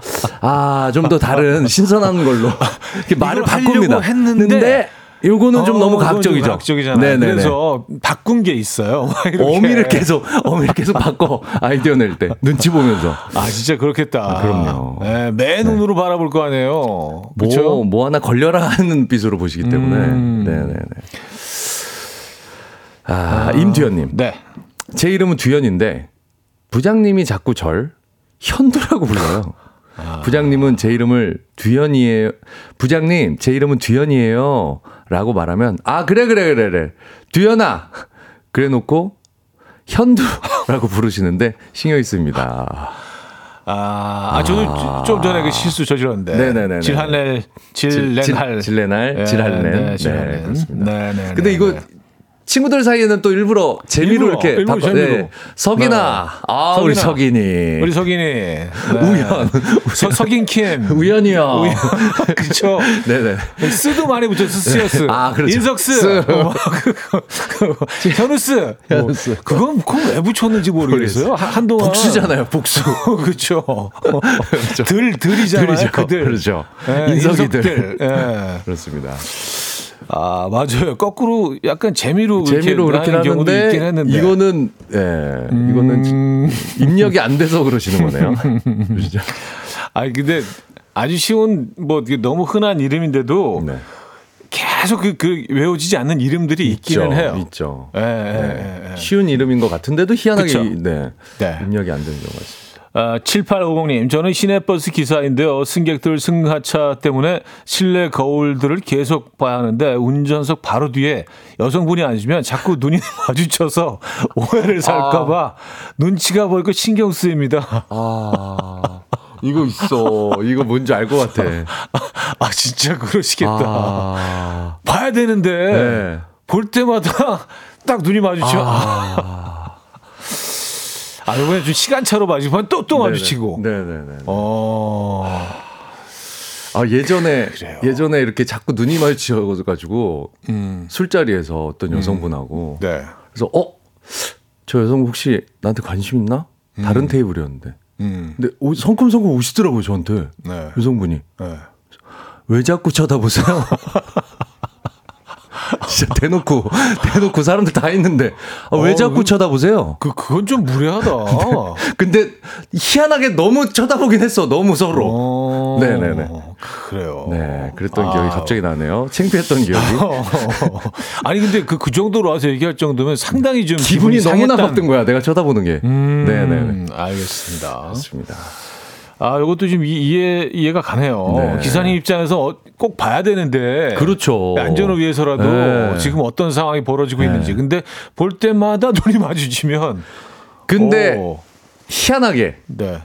아 좀 더 다른 신선한 걸로 이렇게 말을 바꿉니다. 했는데 요거는 좀 어, 너무 그건 좀 가학적이죠. 가학적이잖아요. 네네네. 그래서 바꾼 게 있어요. *laughs* 어미를 계속 어미를 계속 바꿔 아이디어 낼 때 눈치 보면서 아 진짜 그렇겠다. 그럼요. 네, 매 눈으로 바라볼 거 아니에요. 그렇죠? 뭐, 뭐 하나 걸려라 하는 빛으로 보시기 때문에 음. 네네네 아, 임두현님 네. 제 이름은 두현인데 부장님이 자꾸 절 현두라고 불러요. 아. 부장님은 제 이름을 두현이에요. 부장님 제 이름은 두현이에요. 라고 말하면 아 그래 그래 그래 그래 두현아 그래 놓고 현두라고 부르시는데 신경이 씁니다. 아, 아 저도 좀 전에 그 실수 저질렀는데. 네네네네. 질할래, 질렌할. 질레날, 예, 질할렌. 네, 네, 질할렌. 그렇습니다. 네, 네, 근데 네, 이거 네. 친구들 사이에는 또 일부러 재미로 일부러, 이렇게 일부러 재미로. 네. 석이나 아 우리 석이나. 석인이 우리 석인이. 네. 우연. 서, 석인 킴. 우연이요. 우연. *laughs* 그쵸. 네네. 스도 많이 붙였어, 스였스. 아, 그렇죠. 인석스. 스. 어, 그거, 그거. 현우스. 현우스. 뭐, 그건, 그건 왜 붙였는지 모르겠어요. 한- 한동안. 복수잖아요, 복수. *laughs* 그렇죠. 들, 들이잖아요. 들이죠. 그들. 그렇죠. 예, 인석이들. 예. 그렇습니다. 아, 맞아요. 거꾸로 약간 재미로 재미로 하는 경우도 하는데, 있긴 했는데. 이거는 예, 이거는 음. 입력이 안 돼서 그러시는 거네요. 그렇죠? *laughs* 아니, 근데 아주 쉬운, 뭐, 너무 흔한 이름인데도 네. 계속 그, 그 외워지지 않는 이름들이 있기는 있죠, 해요. 있죠. 예, 예, 네. 예, 예. 쉬운 이름인 것 같은데도 희한하게. 네. 네. 입력이 안 되는 경우가 있습니다. 아, 7850님, 저는 시내버스 기사인데요. 승객들 승하차 때문에 실내 거울들을 계속 봐야 하는데 운전석 바로 뒤에 여성분이 앉으면 자꾸 눈이 *laughs* 마주쳐서 오해를 살까봐 눈치가 보이고 신경 쓰입니다. 아, 이거 있어. 이거 뭔지 알 것 같아. *laughs* 아, 진짜 그러시겠다. 아, 봐야 되는데 네. 볼 때마다 *laughs* 딱 눈이 마주치면 아, 아 이번에 좀 시간차로 마주치면 또또 마주치고. 네네네. 어. 아 예전에 예전에 이렇게 자꾸 눈이 마주쳐가지고 음. 술자리에서 어떤 여성분하고 네. 그래서 어 저 여성 분 혹시 나한테 관심 있나? 다른 테이블이었는데. 음. 근데 오- 성큼성큼 오시더라고요, 저한테. 네. 여성분이. 네. 왜 자꾸 쳐다보세요? *laughs* *laughs* 진짜 대놓고, 대놓고 사람들 다 있는데. 아, 왜 어, 자꾸 그- 쳐다보세요? 그 그건 좀 무례하다. *laughs* 근데 희한하게 너무 쳐다보긴 했어, 너무 서로. 어, 네네네. 그래요. 네, 그랬던 아. 기억이 갑자기 나네요. 창피했던 기억이. *laughs* 아니 근데 그그 정도로 와서 얘기할 정도면 상당히 좀 기분이 너무 상했다는- 나빴던 거야, 내가 쳐다보는 게. 음, 네네네. 알겠습니다. 맞습니다. 아, 이것도 좀 이- 이해 이해가 가네요. 네. 기사님 입장에서 어, 꼭 봐야 되는데. 그렇죠. 안전을 위해서라도 네. 지금 어떤 상황이 벌어지고 있는지. 근데 볼 때마다 *laughs* 눈이 마주치면. 근데 오, 희한하게 네.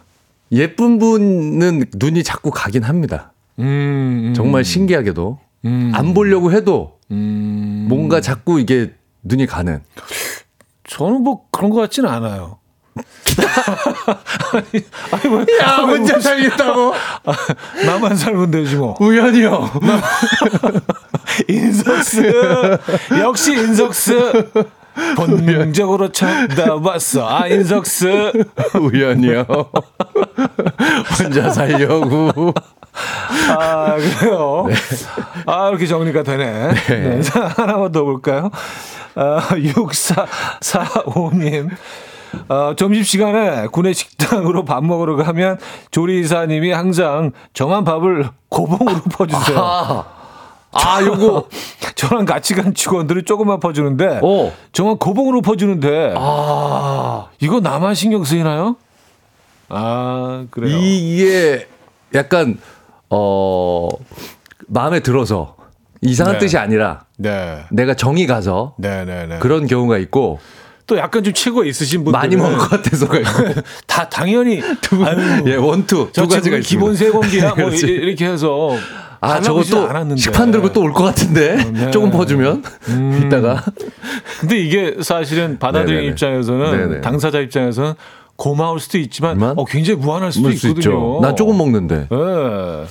예쁜 분은 눈이 자꾸 가긴 합니다. 음, 음, 정말 신기하게도 음, 안 보려고 해도 음, 뭔가 자꾸 이게 눈이 가는. 저는 뭐 그런 것 같지는 않아요. 아니, 아니 뭐, 야 혼자 살겠다고 나만 살면 되지 뭐. 우연이요. *laughs* 인석스 역시 인석스 본능적으로 쳐다봤어. 아 인석스 우연이요. 혼자 살려고. 아 그래요. 아 이렇게 정리가 되네. 네. 자, *laughs* 하나만 더 볼까요? 아, 6445님. 어, 점심시간에 구내 식당으로 밥 먹으러 가면 조리사님이 항상 정한 밥을 고봉으로 퍼주세요. 아, 아 요거. 저랑 같이 간 직원들이 조금만 퍼주는데 어. 정말 고봉으로 퍼주는데 아 이거 나만 신경 쓰이나요? 아 그래요. 이게 약간 어 마음에 들어서 이상한 네. 뜻이 아니라 네, 내가 정이 가서 네네네. 그런 경우가 있고 또 약간 좀 치고 있으신 분들 많이 먹을 것 같아서가 있고 *laughs* 다 당연히 *laughs* 아유, 예 원투 저두 가지가 있습니다. 기본 세 공기야 뭐. *laughs* 이- 이렇게 해서 아 저거 또 않았는데. 식판 들고 또 올 것 같은데 네. 음. 조금 퍼주면 이따가 근데 이게 사실은 네네네. 입장에서는 네네. 당사자 입장에서는 고마울 수도 있지만 하지만 어, 굉장히 무한할 수도 있거든요. 난 조금 먹는데 예.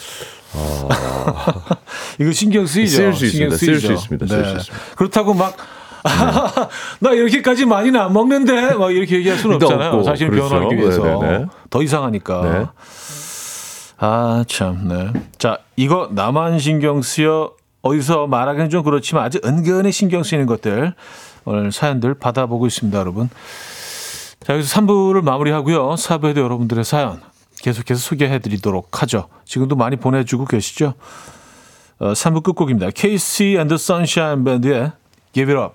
이거 신경 쓰이죠. 쓰일 수 있습니다. 쓰일 수. 있습니다. 쓰일 수 있습니다. 그렇다고 막 *laughs* 나 이렇게까지 많이는 안 먹는데 막 이렇게 얘기할 수는 없잖아요. 없고, 사실 그렇죠. 변호하기 위해서 네네네. 더 이상하니까. 네. 아 참. 네. 자 이거 나만 신경 쓰여 어디서 말하기는 좀 그렇지만 아주 은근히 신경 쓰이는 것들 오늘 사연들 받아보고 있습니다, 여러분. 자 여기서 3부를 마무리하고요. 4부에도 여러분들의 사연 계속해서 소개해드리도록 하죠. 지금도 많이 보내주고 계시죠? 어, 3부 끝곡입니다. KC and the Sunshine Band의 Give It Up.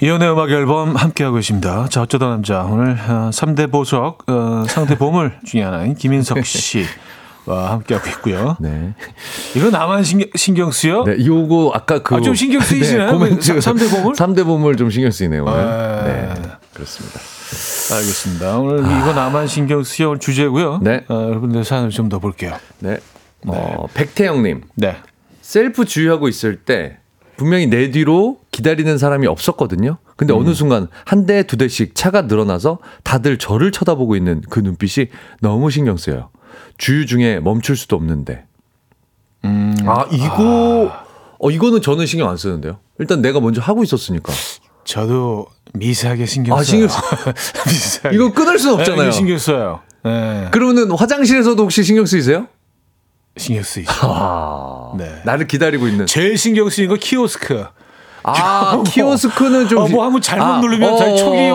이연의 음악 앨범 함께하고 계십니다. 자, 어쩌다 남자. 오늘 어, 3대 보석, 어, 상대 보물 *laughs* 중에 하나인 김인석 씨 와 함께하고 있고요. 네. 이거 나만 신경, 신경 쓰여? 네, 요거 아까 그 아, 좀 신경 *laughs* 쓰이시나요? 코멘트 그 삼- 삼대 보물? 3대 보물 좀 신경 쓰이네요. 오늘. 아. 네. 그렇습니다. 알겠습니다. 오늘 이거 나만 신경 쓰여 오늘 주제고요. 네. 어, 여러분들 사연을 좀 더 볼게요. 네. 어, 백태영 님. 네. 셀프 주유하고 있을 때 분명히 내 뒤로 기다리는 사람이 없었거든요. 근데 음. 어느 순간 한 대, 두 대씩 차가 늘어나서 다들 저를 쳐다보고 있는 그 눈빛이 너무 신경 쓰여요. 주유 중에 멈출 수도 없는데. 음. 아, 이거, 어, 이거는 저는 신경 안 쓰는데요. 일단 내가 먼저 하고 있었으니까. 저도 미세하게 신경 써요. 아, 신경 써. *laughs* 미세하게. 이거 끊을 수 네, 없잖아요. 이거 신경 써요. 네. 그러면은 화장실에서도 혹시 신경 쓰이세요? 신경 쓰이죠. 아, 네. 나를 기다리고 있는. 제일 신경 쓰이는 거 키오스크. 아, 키오스크는 좀. 어, 뭐 한번 잘못 아, 누르면 어, 자기 촉이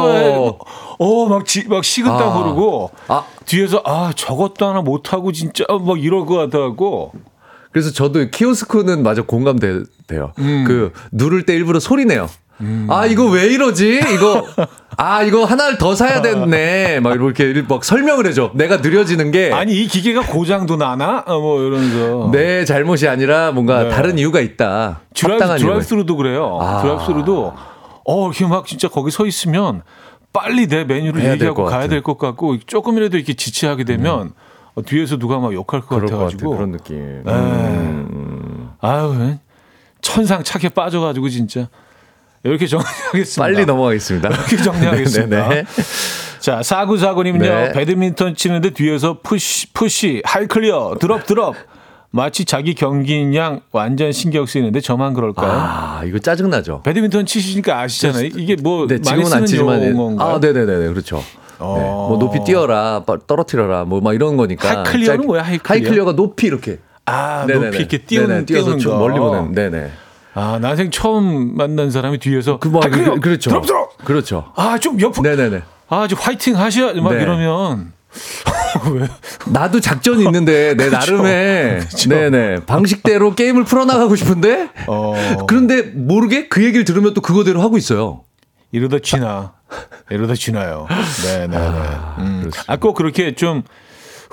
어막 막 식은땀 아. 흐르고 아. 뒤에서 아 저것도 하나 못 하고 진짜 막 이럴 것 같아갖고 그래서 저도 키오스크는 마저 공감돼요. 음. 그 누를 때 일부러 소리 내요. 아 이거 왜 이러지? 이거 아 이거 하나를 더 사야 됐네. 막 이렇게 막 설명을 해줘. 내가 느려지는 게내 아니 이 기계가 고장도 나나 어, 뭐 이러면서 잘못이 아니라 뭔가 네. 다른 이유가 있다. 드라이브. 드라이브스루도 그래요. 아. 드라이브스루도 어, 이렇게 막 진짜 거기 서 있으면 빨리 내 메뉴를 얘기하고 것 가야. 될 것 같고 조금이라도 이렇게 지체하게 되면 어, 뒤에서 누가 막 욕할 것 같아 같아가지고 그런 느낌. 네. 음. 아유 천상 착해 빠져가지고 진짜 이렇게 정리하겠습니다. 빨리 넘어가겠습니다. 이렇게 정리하겠습니다. 네네. *laughs* 자, 사구사구님은요, 네. 배드민턴 치는데 뒤에서 푸시, 푸시, 하이클리어, 드롭, 드롭. 마치 자기 경기인 양 완전 신경 쓰이는데 저만 그럴까요? 아 이거 짜증 나죠. 배드민턴 치시니까 아시잖아요. 이게 뭐 네, 많이 지금은 쓰는 안 치지만 용어인가요? 아, 네네네, 그렇죠. 어. 네. 뭐 높이 뛰어라, 빠- 떨어뜨려라, 뭐 막 이런 거니까. high clear는 짧- 뭐야, high clear? high clear가 높이 이렇게. 아, 네네네. 높이 이렇게 띄우는, 띄우는 좀 거. 멀리 보내는. 네네. 아, 난생 처음 만난 사람이 뒤에서 그 뭐, high clear, 그, 그렇죠. 드롭, 드롭. 그렇죠. 아, 좀 옆으로. 네네네. 아, 좀 화이팅 하셔. 막 네. 이러면. *laughs* 왜? 나도 작전이 있는데 *laughs* 내 나름의 그쵸. 네네 방식대로 게임을 풀어나가고 싶은데 어. 그런데 모르게 그 얘기를 들으면 또 그거대로 하고 있어요. 이러다 쥐나. 이러다 쥐나요. 네네네. 음. 아, 꼭 그렇게 좀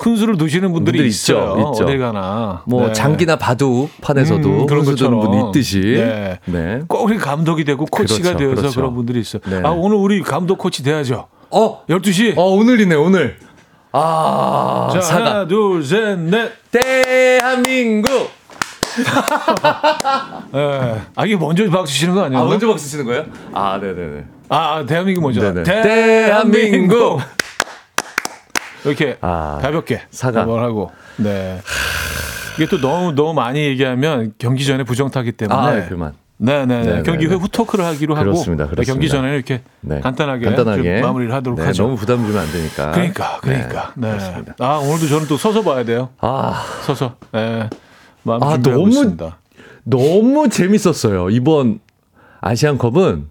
훈수를 두시는 분들이, 분들이 있어요. 있죠, 있죠. 어딜 가나. 뭐 네. 장기나 바둑 판에서도 음, 그런 훈수 두는. 분이 있듯이. 네. 네. 꼭 우리 감독이 되고 코치가 그렇죠, 되어서 그렇죠. 그런 분들이 있어요. 네. 아, 오늘 우리 감독 코치 돼야죠. 어, 12시. 어 오늘이네 오늘. 아 자, 사과. 하나, 둘, 셋, 넷. 대한민국. 예. *laughs* 아, 이게 먼저 박수 치는 거 아니에요? 아 먼저 박수 치는 거예요? 아 네네네. 아, 대한민국 먼저. 네네. 대한민국. 이렇게 아, 가볍게 사과. 한번 하고. 네. 이게 또 너무 너무 많이 얘기하면 경기 전에 부정타기 때문에. 아 그만. 네네네. 네네네. 경기 후에 후토크를 하기로 하고. 그렇습니다, 네, 그렇습니다. 경기 전에 이렇게 네. 간단하게, 간단하게 좀 마무리를 하도록 네, 하죠. 너무 부담 주면 안 되니까. 그러니까, 그러니까. 네. 아 오늘도 저는 또 서서 봐야 돼요. 아 서서. 네. 마음 아, 너무- 있습니다. 너무 재밌었어요 이번 아시안컵은.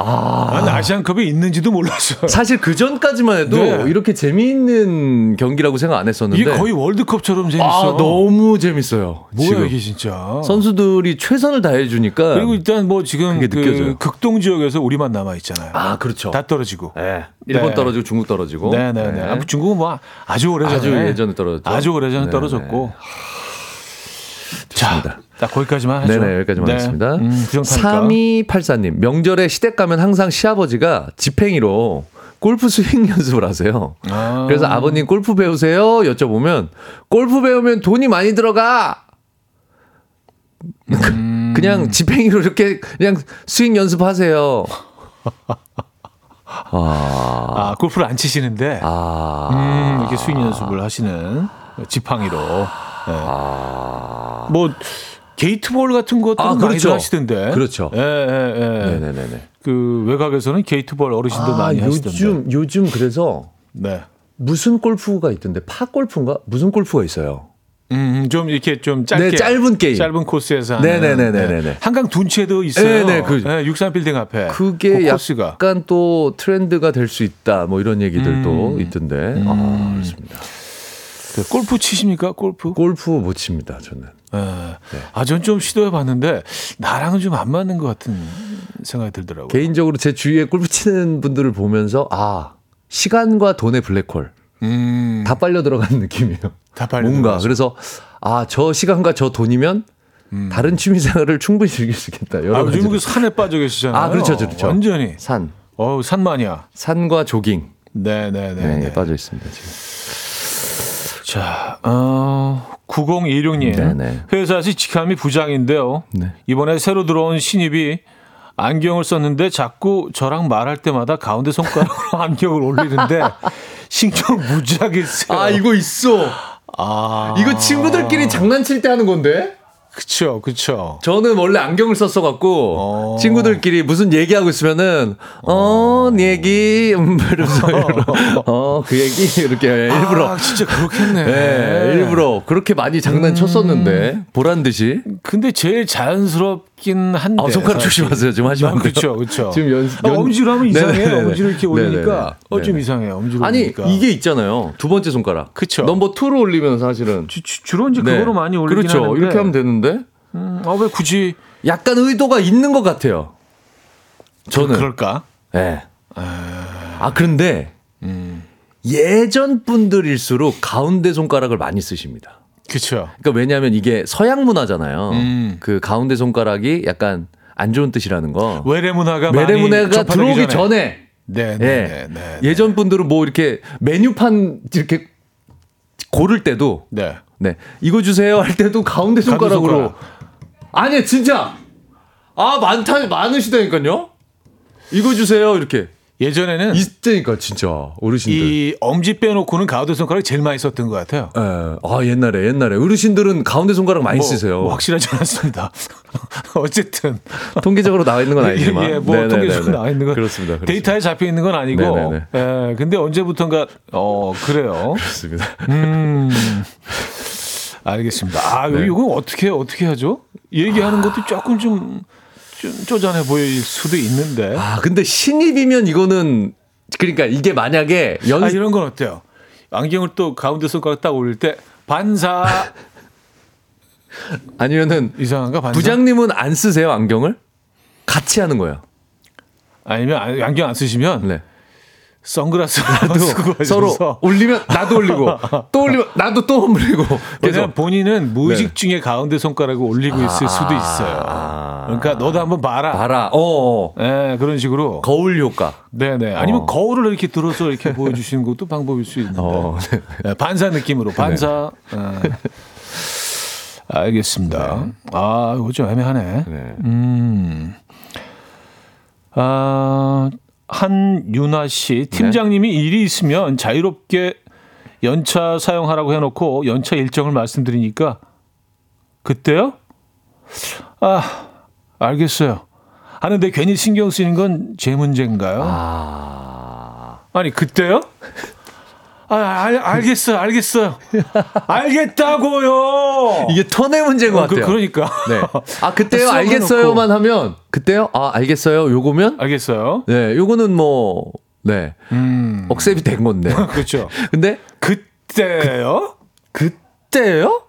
아난 아시안컵에 있는지도 몰랐어요. 사실 그 전까지만 해도 네. 이렇게 재미있는 경기라고 생각 안 했었는데. 이게 거의 월드컵처럼 재밌어. 아 너무 재밌어요. 뭐야 지금. 이게 진짜. 선수들이 최선을 다해 주니까. 그리고 일단 뭐 지금 그 느껴져요. 극동 지역에서 우리만 남아 있잖아요. 아 그렇죠. 다 떨어지고. 네. 일본 네. 떨어지고 중국 떨어지고. 네네네. 네. 아, 중국은 뭐 아주 오래전에 아주 예전에 떨어졌죠. 아주 오래전에 네네. 떨어졌고. 좋습니다. 자, 딱 거기까지만 하죠. 네네 여기까지만 네. 하겠습니다. 음, 부정타니까. 3284님 명절에 시댁 가면 항상 시아버지가 지팽이로 골프 스윙 *laughs* 연습을 하세요. 아. 그래서 아버님 골프 배우세요? 여쭤보면 골프 배우면 돈이 많이 들어가. 음. 그냥 지팽이로 이렇게 그냥 스윙 연습하세요. *laughs* 아, 아, 골프를 안 치시는데 아, 음, 이렇게 스윙 연습을 하시는 지팡이로. 네. 뭐 게이트볼 같은 것도 아, 그렇죠. 하시던데. 그렇죠. 예, 예, 예. 네네네네. 그 외곽에서는 게이트볼 어르신들 아, 많이 하시던데. 요즘 요즘 그래서 네. 무슨 골프가 있던데 파 골프인가 무슨 골프가 있어요? 음, 좀 이렇게 좀 짧게 네, 짧은 게임. 짧은 코스에서 하는 네네네네네네. 네. 한강 둔치에도 있어요. 네네, 그- 네, 63 빌딩 앞에. 그게 그 코스가. 약간 또 트렌드가 될 수 있다 뭐 이런 얘기들도 음. 있던데 아 그렇습니다. 그 골프 치십니까? 골프? 골프 못 칩니다 저는. 예. 아, 전 좀 시도해 봤는데 나랑은 좀 안 맞는 것 같은 생각이 들더라고요. 개인적으로 제 주위에 골프 치는 분들을 보면서 아 시간과 돈의 블랙홀 음. 다 빨려 들어가는 느낌이에요. 다 빨려 뭔가 들어가서. 그래서 아 저 시간과 저 돈이면 다른 취미 생활을 충분히 즐길 수 있겠다. 여러 아. 요즘 그 산에 빠져 계시잖아요. 아, 그렇죠, 그렇죠. 완전히. 산 어우, 산마니아. 산과 조깅 네, 네, 네. 네, 네. 빠져 있습니다 지금. 자, 어, 9026님. 네네. 회사에서 직함이 부장인데요. 네. 이번에 새로 들어온 신입이 안경을 썼는데 자꾸 저랑 말할 때마다 가운데 손가락으로 *laughs* 안경을 올리는데 신경 무지하게 써요. 아 이거 있어. 아, 이거 친구들끼리 장난칠 때 하는 건데? 그쵸, 그쵸. 저는 원래 안경을 썼어 갖고 어. 친구들끼리 무슨 얘기하고 있으면은 어, 네 얘기 음 이러면서 *laughs* 어, 그 얘기 이렇게 일부러 아, 진짜 그렇겠네. 네, 일부러 그렇게 많이 장난쳤었는데 보란 듯이. 근데 제일 자연스럽 긴 한데. 아, 손가락 사실. 조심하세요. 지금 하시면 안 돼요. 그렇죠, 그렇죠. 지금 연- 아, 연- 엄지로 하면 네네네. 이상해. 엄지로 이렇게 올리니까. 어 좀. 이상해. 엄지로 아니 올리니까. 이게 있잖아요. 두 번째 손가락. 그쵸. 넘버 2로 올리면 사실은 주, 주, 주로 이제 네. 그거로 많이 올리긴 그렇죠. 하는데. 이렇게 하면 되는데 음, 아, 왜 굳이 약간 의도가 있는 것 같아요. 저는 그럴까? 네. 아 그런데 음. 예전 분들일수록 가운데 손가락을 많이 쓰십니다. 그렇죠. 그러니까 왜냐하면 이게 서양 문화잖아요. 음. 그 가운데 손가락이 약간 안 좋은 뜻이라는 거. 외래 문화가 많이 외래 문화가 접하기 들어오기 전에, 네, 예. 네, 네, 네. 예전 분들은 뭐 이렇게 메뉴판 이렇게 고를 때도 네. 네 이거 주세요 할 때도 가운데 손가락으로 손가락. 아니 진짜 아 많다 많으시다니까요 이거 주세요 이렇게 예전에는 있다니까 진짜 어르신들 이 엄지 빼놓고는 가운데 손가락이 제일 많이 썼던 것 같아요. 예. 아 옛날에 옛날에 어르신들은 가운데 손가락 많이 뭐, 쓰세요 뭐 확실하지 않았습니다. *laughs* 어쨌든 통계적으로 나와 있는 건 아니지만 예, 예, 뭐 네네네네. 통계적으로 나와 있는 건 그렇습니다 그렇습니다. 데이터에 잡혀 있는 건 아니고. 네네네. 예, 근데 언제부턴가 어 그래요. 그렇습니다 음. 알겠습니다. 아, 네. 이거 어떻게 어떻게 하죠? 얘기하는 것도 조금 좀, 좀 쪼잔해 보일 수도 있는데. 아, 아 근데 신입이면 이거는 그러니까 이게 만약에 연 이런 건 어때요? 안경을 또 가운데 손가락 딱 올릴 때 반사 *laughs* 아니면은 이상한가 반사? 부장님은 안 쓰세요 안경을 같이 하는 거예요 아니면 안- 안경 안 쓰시면 네. 선글라스 쓰고 서로 올리면 나도 올리고 *laughs* 또 올리면 나도 또 올리고 그래서 계속 본인은 무의식 네. 중에 가운데 손가락을 올리고 있을 수도 있어요. 아. 그러니까 너도 한번 봐라. 봐라. 어, 어. 예, 그런 식으로. 거울 효과. 네 네. 아니면 어. 거울을 이렇게 들어서 이렇게 보여주시는 것도 방법일 수 있는데. 어, 네. 예, 반사 느낌으로 반사. 예. 알겠습니다. 아, 이거 좀 애매하네. 네. 음. 아, 한윤아 씨, 팀장님이 일이 있으면 자유롭게 연차 사용하라고 해놓고 연차 일정을 말씀드리니까 그때요? 아, 알겠어요. 하는데 괜히 신경 쓰이는 건 제 문제인가요? 아. 아니 그때요? *laughs* 아, 알, 알겠어요, 알겠어요, *laughs* 알겠다고요. 이게 턴의 문제인 것 어, 그, 같아요. 그 러니까. 네. *laughs* 아, 그때요? 알겠어요만 하면 그때요? 아, 알겠어요. 요거면 알겠어요. 네, 요거는 뭐 네. 음, 억셉이 된 건데. *laughs* 그렇죠. 근데 그때요? 그 때요?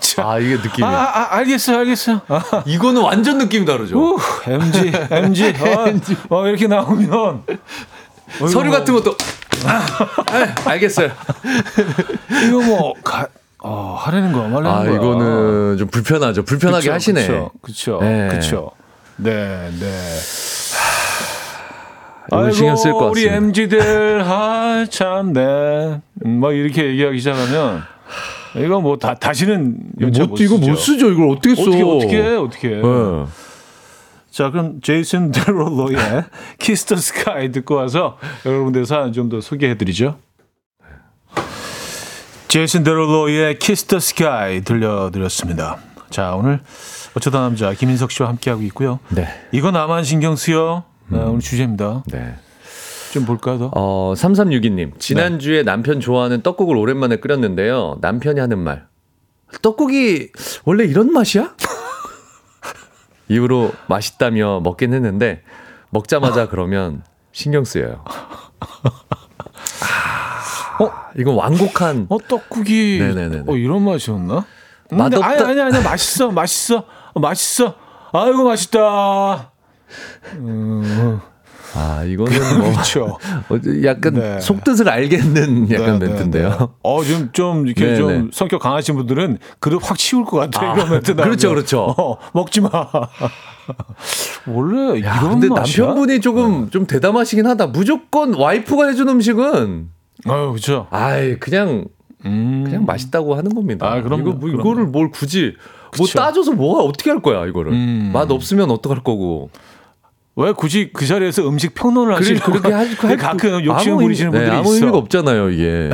참. 아, 이게 느낌이. 아, 아, 알겠어요, 알겠어요. 아, 이거는 완전 느낌이 다르죠. 우, MG, MG. 어, 어, 이렇게 나오면 서류 뭐, 같은 것도 아, 아, 알겠어요. 이거 뭐 가, 어, 하라는 거 말라는 아, 거야. 이거는 좀 불편하죠. 불편하게 그쵸, 하시네. 그쵸, 그쵸, 네. 네, 네. 신경 쓸것 우리 같습니다. MZ들, 아, 참, 네. 음, 뭐 이렇게 얘기하기 시작하면 이거 뭐 다, 다시는 못 이거. 못 쓰죠. 이걸 어떻게 써? 어떻게, 어떻게 해, 어떻게 해. 네. 자, 그럼 제이슨 데룰로의 Kiss the Sky 듣고 와서 여러분들 사연 좀 더 소개해 드리죠. 제이슨 데룰로의 Kiss the Sky 들려드렸습니다. 자, 오늘 어쩌다 남자 김인석 씨와 함께하고 있고요. 네. 이거 나만 신경 쓰여. 아, 오늘 주제입니다. 네. 좀 볼까요, 더? 어, 3362님. 지난주에 남편 좋아하는 떡국을 오랜만에 끓였는데요. 남편이 하는 말. 떡국이 원래 이런 맛이야? *laughs* 이후로 맛있다며 먹긴 했는데 먹자마자 그러면 신경 쓰여요. 아, 어? 이건 완곡한 어, 떡국이 네네네네. 어, 이런 맛이었나? 근데 맛없다- 아니, 아니, 아니, 맛있어, 맛있어, 어, 맛있어. 아이고, 맛있다. 아, 이거는 뭐 그렇죠. *laughs* 어, 약간 네. 속뜻을 알겠는 약간 네, 네, 멘트인데요. 네. 어, 좀, 좀, 이렇게 네, 좀 네. 성격 강하신 분들은 그릇 확 치울 것 같아. 아, 이런 멘트 나오면. 그렇죠, 그렇죠. 어, 먹지 마. *laughs* 원래 야, 이런 근데 맛이야? 남편분이 조금 좀 대담하시긴 하다. 무조건 와이프가 해준 음식은 아유, 그렇죠. 아이 그냥 음. 그냥 맛있다고 하는 겁니다. 아, 그럼요, 이거 뭐. 이거를 뭘 굳이 뭐 그쵸. 따져서 뭐가 어떻게 할 거야 이거를 음. 맛 없으면 어떡할 거고 왜 굳이 그 자리에서 음식 평론을 그래, 하시려고 그렇게 할 근데 가끔 아무 부리시는 분들이 네, 아무 있어. 의미가 없잖아요 이게. 예,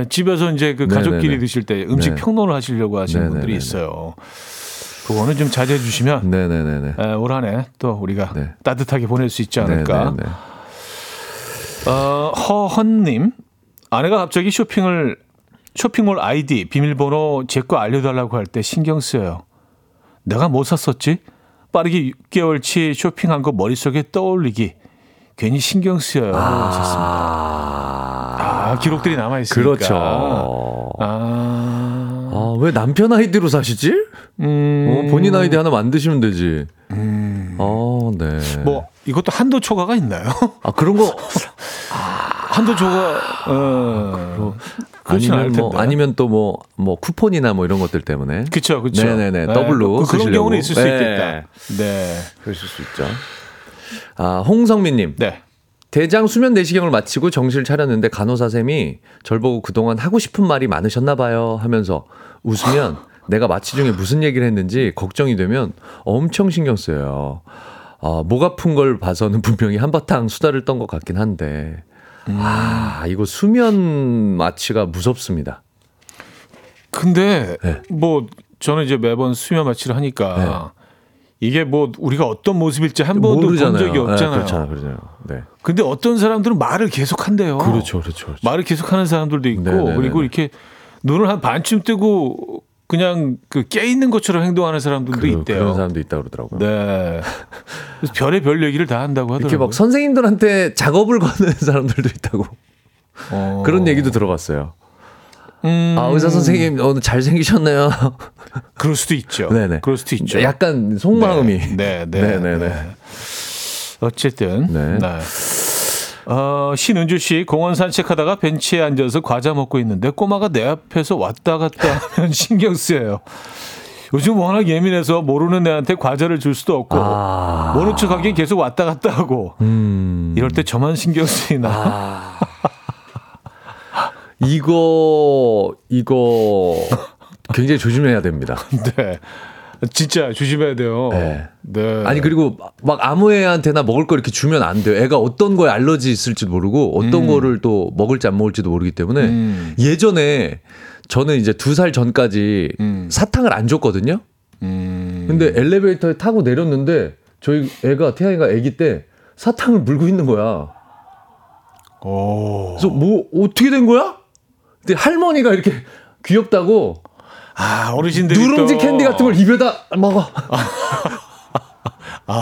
예, 집에서 이제 그 네, 가족끼리 네, 네. 드실 때 음식 네. 평론을 하시려고 하시는 네, 네, 분들이 네, 네. 있어요. 그거는 좀 자제해 주시면 네네네네. 예, 올 한해 또 우리가 네. 따뜻하게 보낼 수 있지 않을까. 네네네. 어, 허헌님 아내가 갑자기 쇼핑을 쇼핑몰 아이디 비밀번호 제 거 알려달라고 할 때 신경 쓰여요. 내가 뭐 샀었지? 빠르게 6개월치 쇼핑한 거 머릿속에 떠올리기 괜히 신경 쓰여요. 아, 아, 기록들이 남아 있으니까. 그렇죠. 아, 아, 왜 남편 아이디로 사시지? 음, 어, 본인 아이디 하나 만드시면 되지. 아, 네. 뭐 이것도 한도 초과가 있나요? 아, 그런 거. *laughs* 한도 초과가 어. 않을 아니면. 뭐 아니면 또 뭐 뭐 쿠폰이나 뭐 이런 것들 때문에 그쵸, 그쵸. 네네네 네, 더블로 그- 그런 쓰시려고. 경우는 있을 수 네. 있겠다. 네. 그러실 수 있죠. 아 홍성민님 네. 대장 수면 내시경을 마치고 정신을 차렸는데 간호사 쌤이 절 보고 그동안 하고 싶은 말이 많으셨나 봐요 하면서 웃으면 *laughs* 내가 마취 중에 무슨 얘기를 했는지 걱정이 되면 엄청 신경 써요. 아, 목 아픈 걸 봐서는 *laughs* 분명히 한바탕 수다를 떤 것 같긴 한데 아 이거 수면 마취가 무섭습니다. 근데 네. 뭐 저는 이제 매번 수면 마취를 하니까 이게 뭐 우리가 어떤 모습일지 한 번도 본 적이 없잖아요. 네, 그렇잖아요. 그렇잖아요. 네. 근데 어떤 사람들은 말을 계속 한대요. 그렇죠, 그렇죠, 그렇죠. 말을 계속 하는 사람들도 있고 네네네네. 그리고 이렇게 눈을 한 반쯤 뜨고 그냥 그 깨 있는 것처럼 행동하는 사람들도 그, 있대요. 그런 사람도 있다 그러더라고요. 네. 그래서 별의 별 얘기를 다 한다고 하더라고요. 이렇게 막 선생님들한테 작업을 거는 *laughs* 사람들도 있다고 어. 그런 얘기도 들어봤어요. 음, 아 의사 선생님 오늘 잘 생기셨네요. *laughs* 그럴 수도 있죠. 네네. 그럴 수도 있죠. 약간 속마음이. 네, 네, 네. 네 네네. 네. 어쨌든 네. 네. 어, 신은주 씨 공원 산책하다가 벤치에 앉아서 과자 먹고 있는데 꼬마가 내 앞에서 왔다 갔다 하면 *laughs* 신경 쓰여요. 요즘 워낙 예민해서 모르는 애한테 과자를 줄 수도 없고 아. 모른 척하기엔 계속 왔다 갔다 하고 음. 이럴 때 저만 신경 쓰이나. 아. *laughs* 이거 이거 굉장히 조심해야 됩니다. 네. 진짜 조심해야 돼요. 네. 네. 아니 그리고 막 아무 애한테나 먹을 거 이렇게 주면 안 돼요. 애가 어떤 거에 알러지 있을지도 모르고 어떤 거를 또 먹을지 안 먹을지도 모르기 때문에 음. 예전에 저는 이제 두 살 전까지 음. 사탕을 안 줬거든요. 음. 근데 엘리베이터에 타고 내렸는데 저희 애가 태양이가 아기 때 사탕을 물고 있는 거야. 오. 그래서 뭐 어떻게 된 거야? 근데 할머니가 이렇게 귀엽다고 아, 어르신들이 누룽지 또- 캔디 같은 걸 입에다 먹어.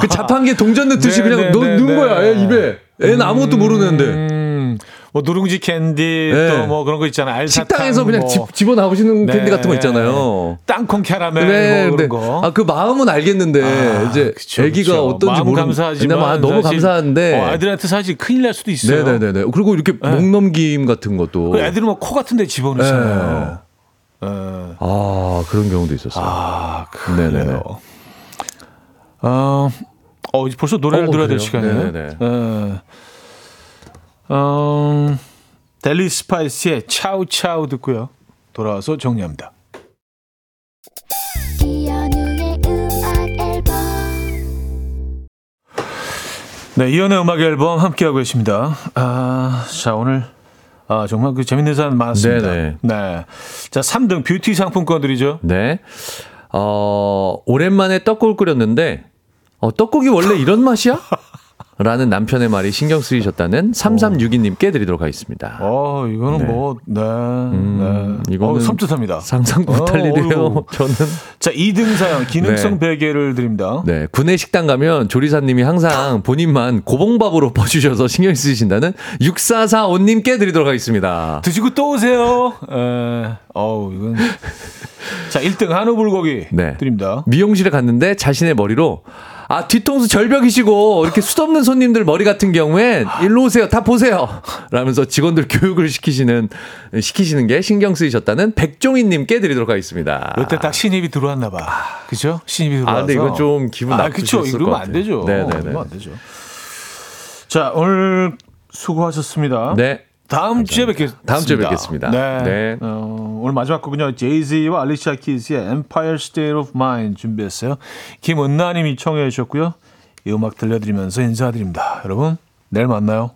그 자판기에 동전 넣듯이 네, 그냥 네, 넣, 네, 넣은 네. 거야 애 입에. 애는 아무것도 모르는데 음, 뭐 누룽지 캔디 네. 또뭐 그런 거 있잖아요. 알사탕 식당에서 그냥 뭐 집, 집어 나오시는 네. 캔디 같은 거 있잖아요. 땅콩 캐러멜 네, 뭐 그런 거. 아그 마음은 알겠는데 아, 이제 그쵸, 아기가 그쵸. 어떤지 마음 모르는 감사하지만 근데 막 너무 사실, 감사한데 어, 아이들한테 사실 큰일 날 수도 있어요. 네네네네. 그리고 이렇게 목 넘김 같은 것도 그 애들은 막코 같은데 집어넣잖아요. 어. 아 그런 경우도 있었어요. 아, 네네네. 그래요. 어, 어, 이제 벌써 노래를 어, 들어야 될 그래요? 시간이에요. 네네네. 어, 어, 델리 스파이스의 차우 차우 듣고요. 돌아와서 정리합니다. 네, 이연의 음악 앨범 함께하고 계십니다. 아, 자, 오늘, 아, 정말 그 재밌는 사람 많았습니다. 네네. 네. 자, 3등 뷰티 상품권들이죠. 네. 어, 오랜만에 떡국을 끓였는데, 어, 떡국이 원래 이런 맛이야? *laughs* 라는 남편의 말이 신경 쓰이셨다는 3362님께 드리도록 하겠습니다. 어, 이거는 네. 뭐, 네. 음, 네. 이거는 어, 섬뜩합니다. 상상 못할 어, 일이에요. 어이구. *laughs* 저는. 자, 2등 사연, 기능성 네. 베개를 드립니다. 네. 구내 식당 가면 조리사님이 항상 본인만 고봉밥으로 퍼주셔서 신경 쓰이신다는 6445님께 드리도록 하겠습니다. 드시고 또 오세요. 에, 어우, 이건. 자, 1등 한우 불고기 네. 드립니다. 미용실에 갔는데 자신의 머리로 아 뒤통수 절벽이시고 이렇게 수없는 손님들 머리 같은 경우엔 일로 오세요 다 보세요 라면서 직원들 교육을 시키시는 시키시는 게 신경 쓰이셨다는 백종희님께 드리도록 하겠습니다. 이때 딱 신입이 들어왔나 봐. 그죠? 신입이 들어와서. 아 근데 이건 좀 기분 아, 나쁘셨을 그쵸. 것 이러면 안. 되죠. 네네네. 이러면 안 되죠. 자, 오늘 수고하셨습니다. 네. 다음 주에 뵙겠습니다. 다음 주에 뵙겠습니다. 네. 네. 어, 오늘 마지막 곡은요. 제이지와 알리샤 키즈의 Empire State of Mind 준비했어요. 김은나 님이 청해 주셨고요. 이 음악 들려드리면서 인사드립니다. 여러분, 내일 만나요.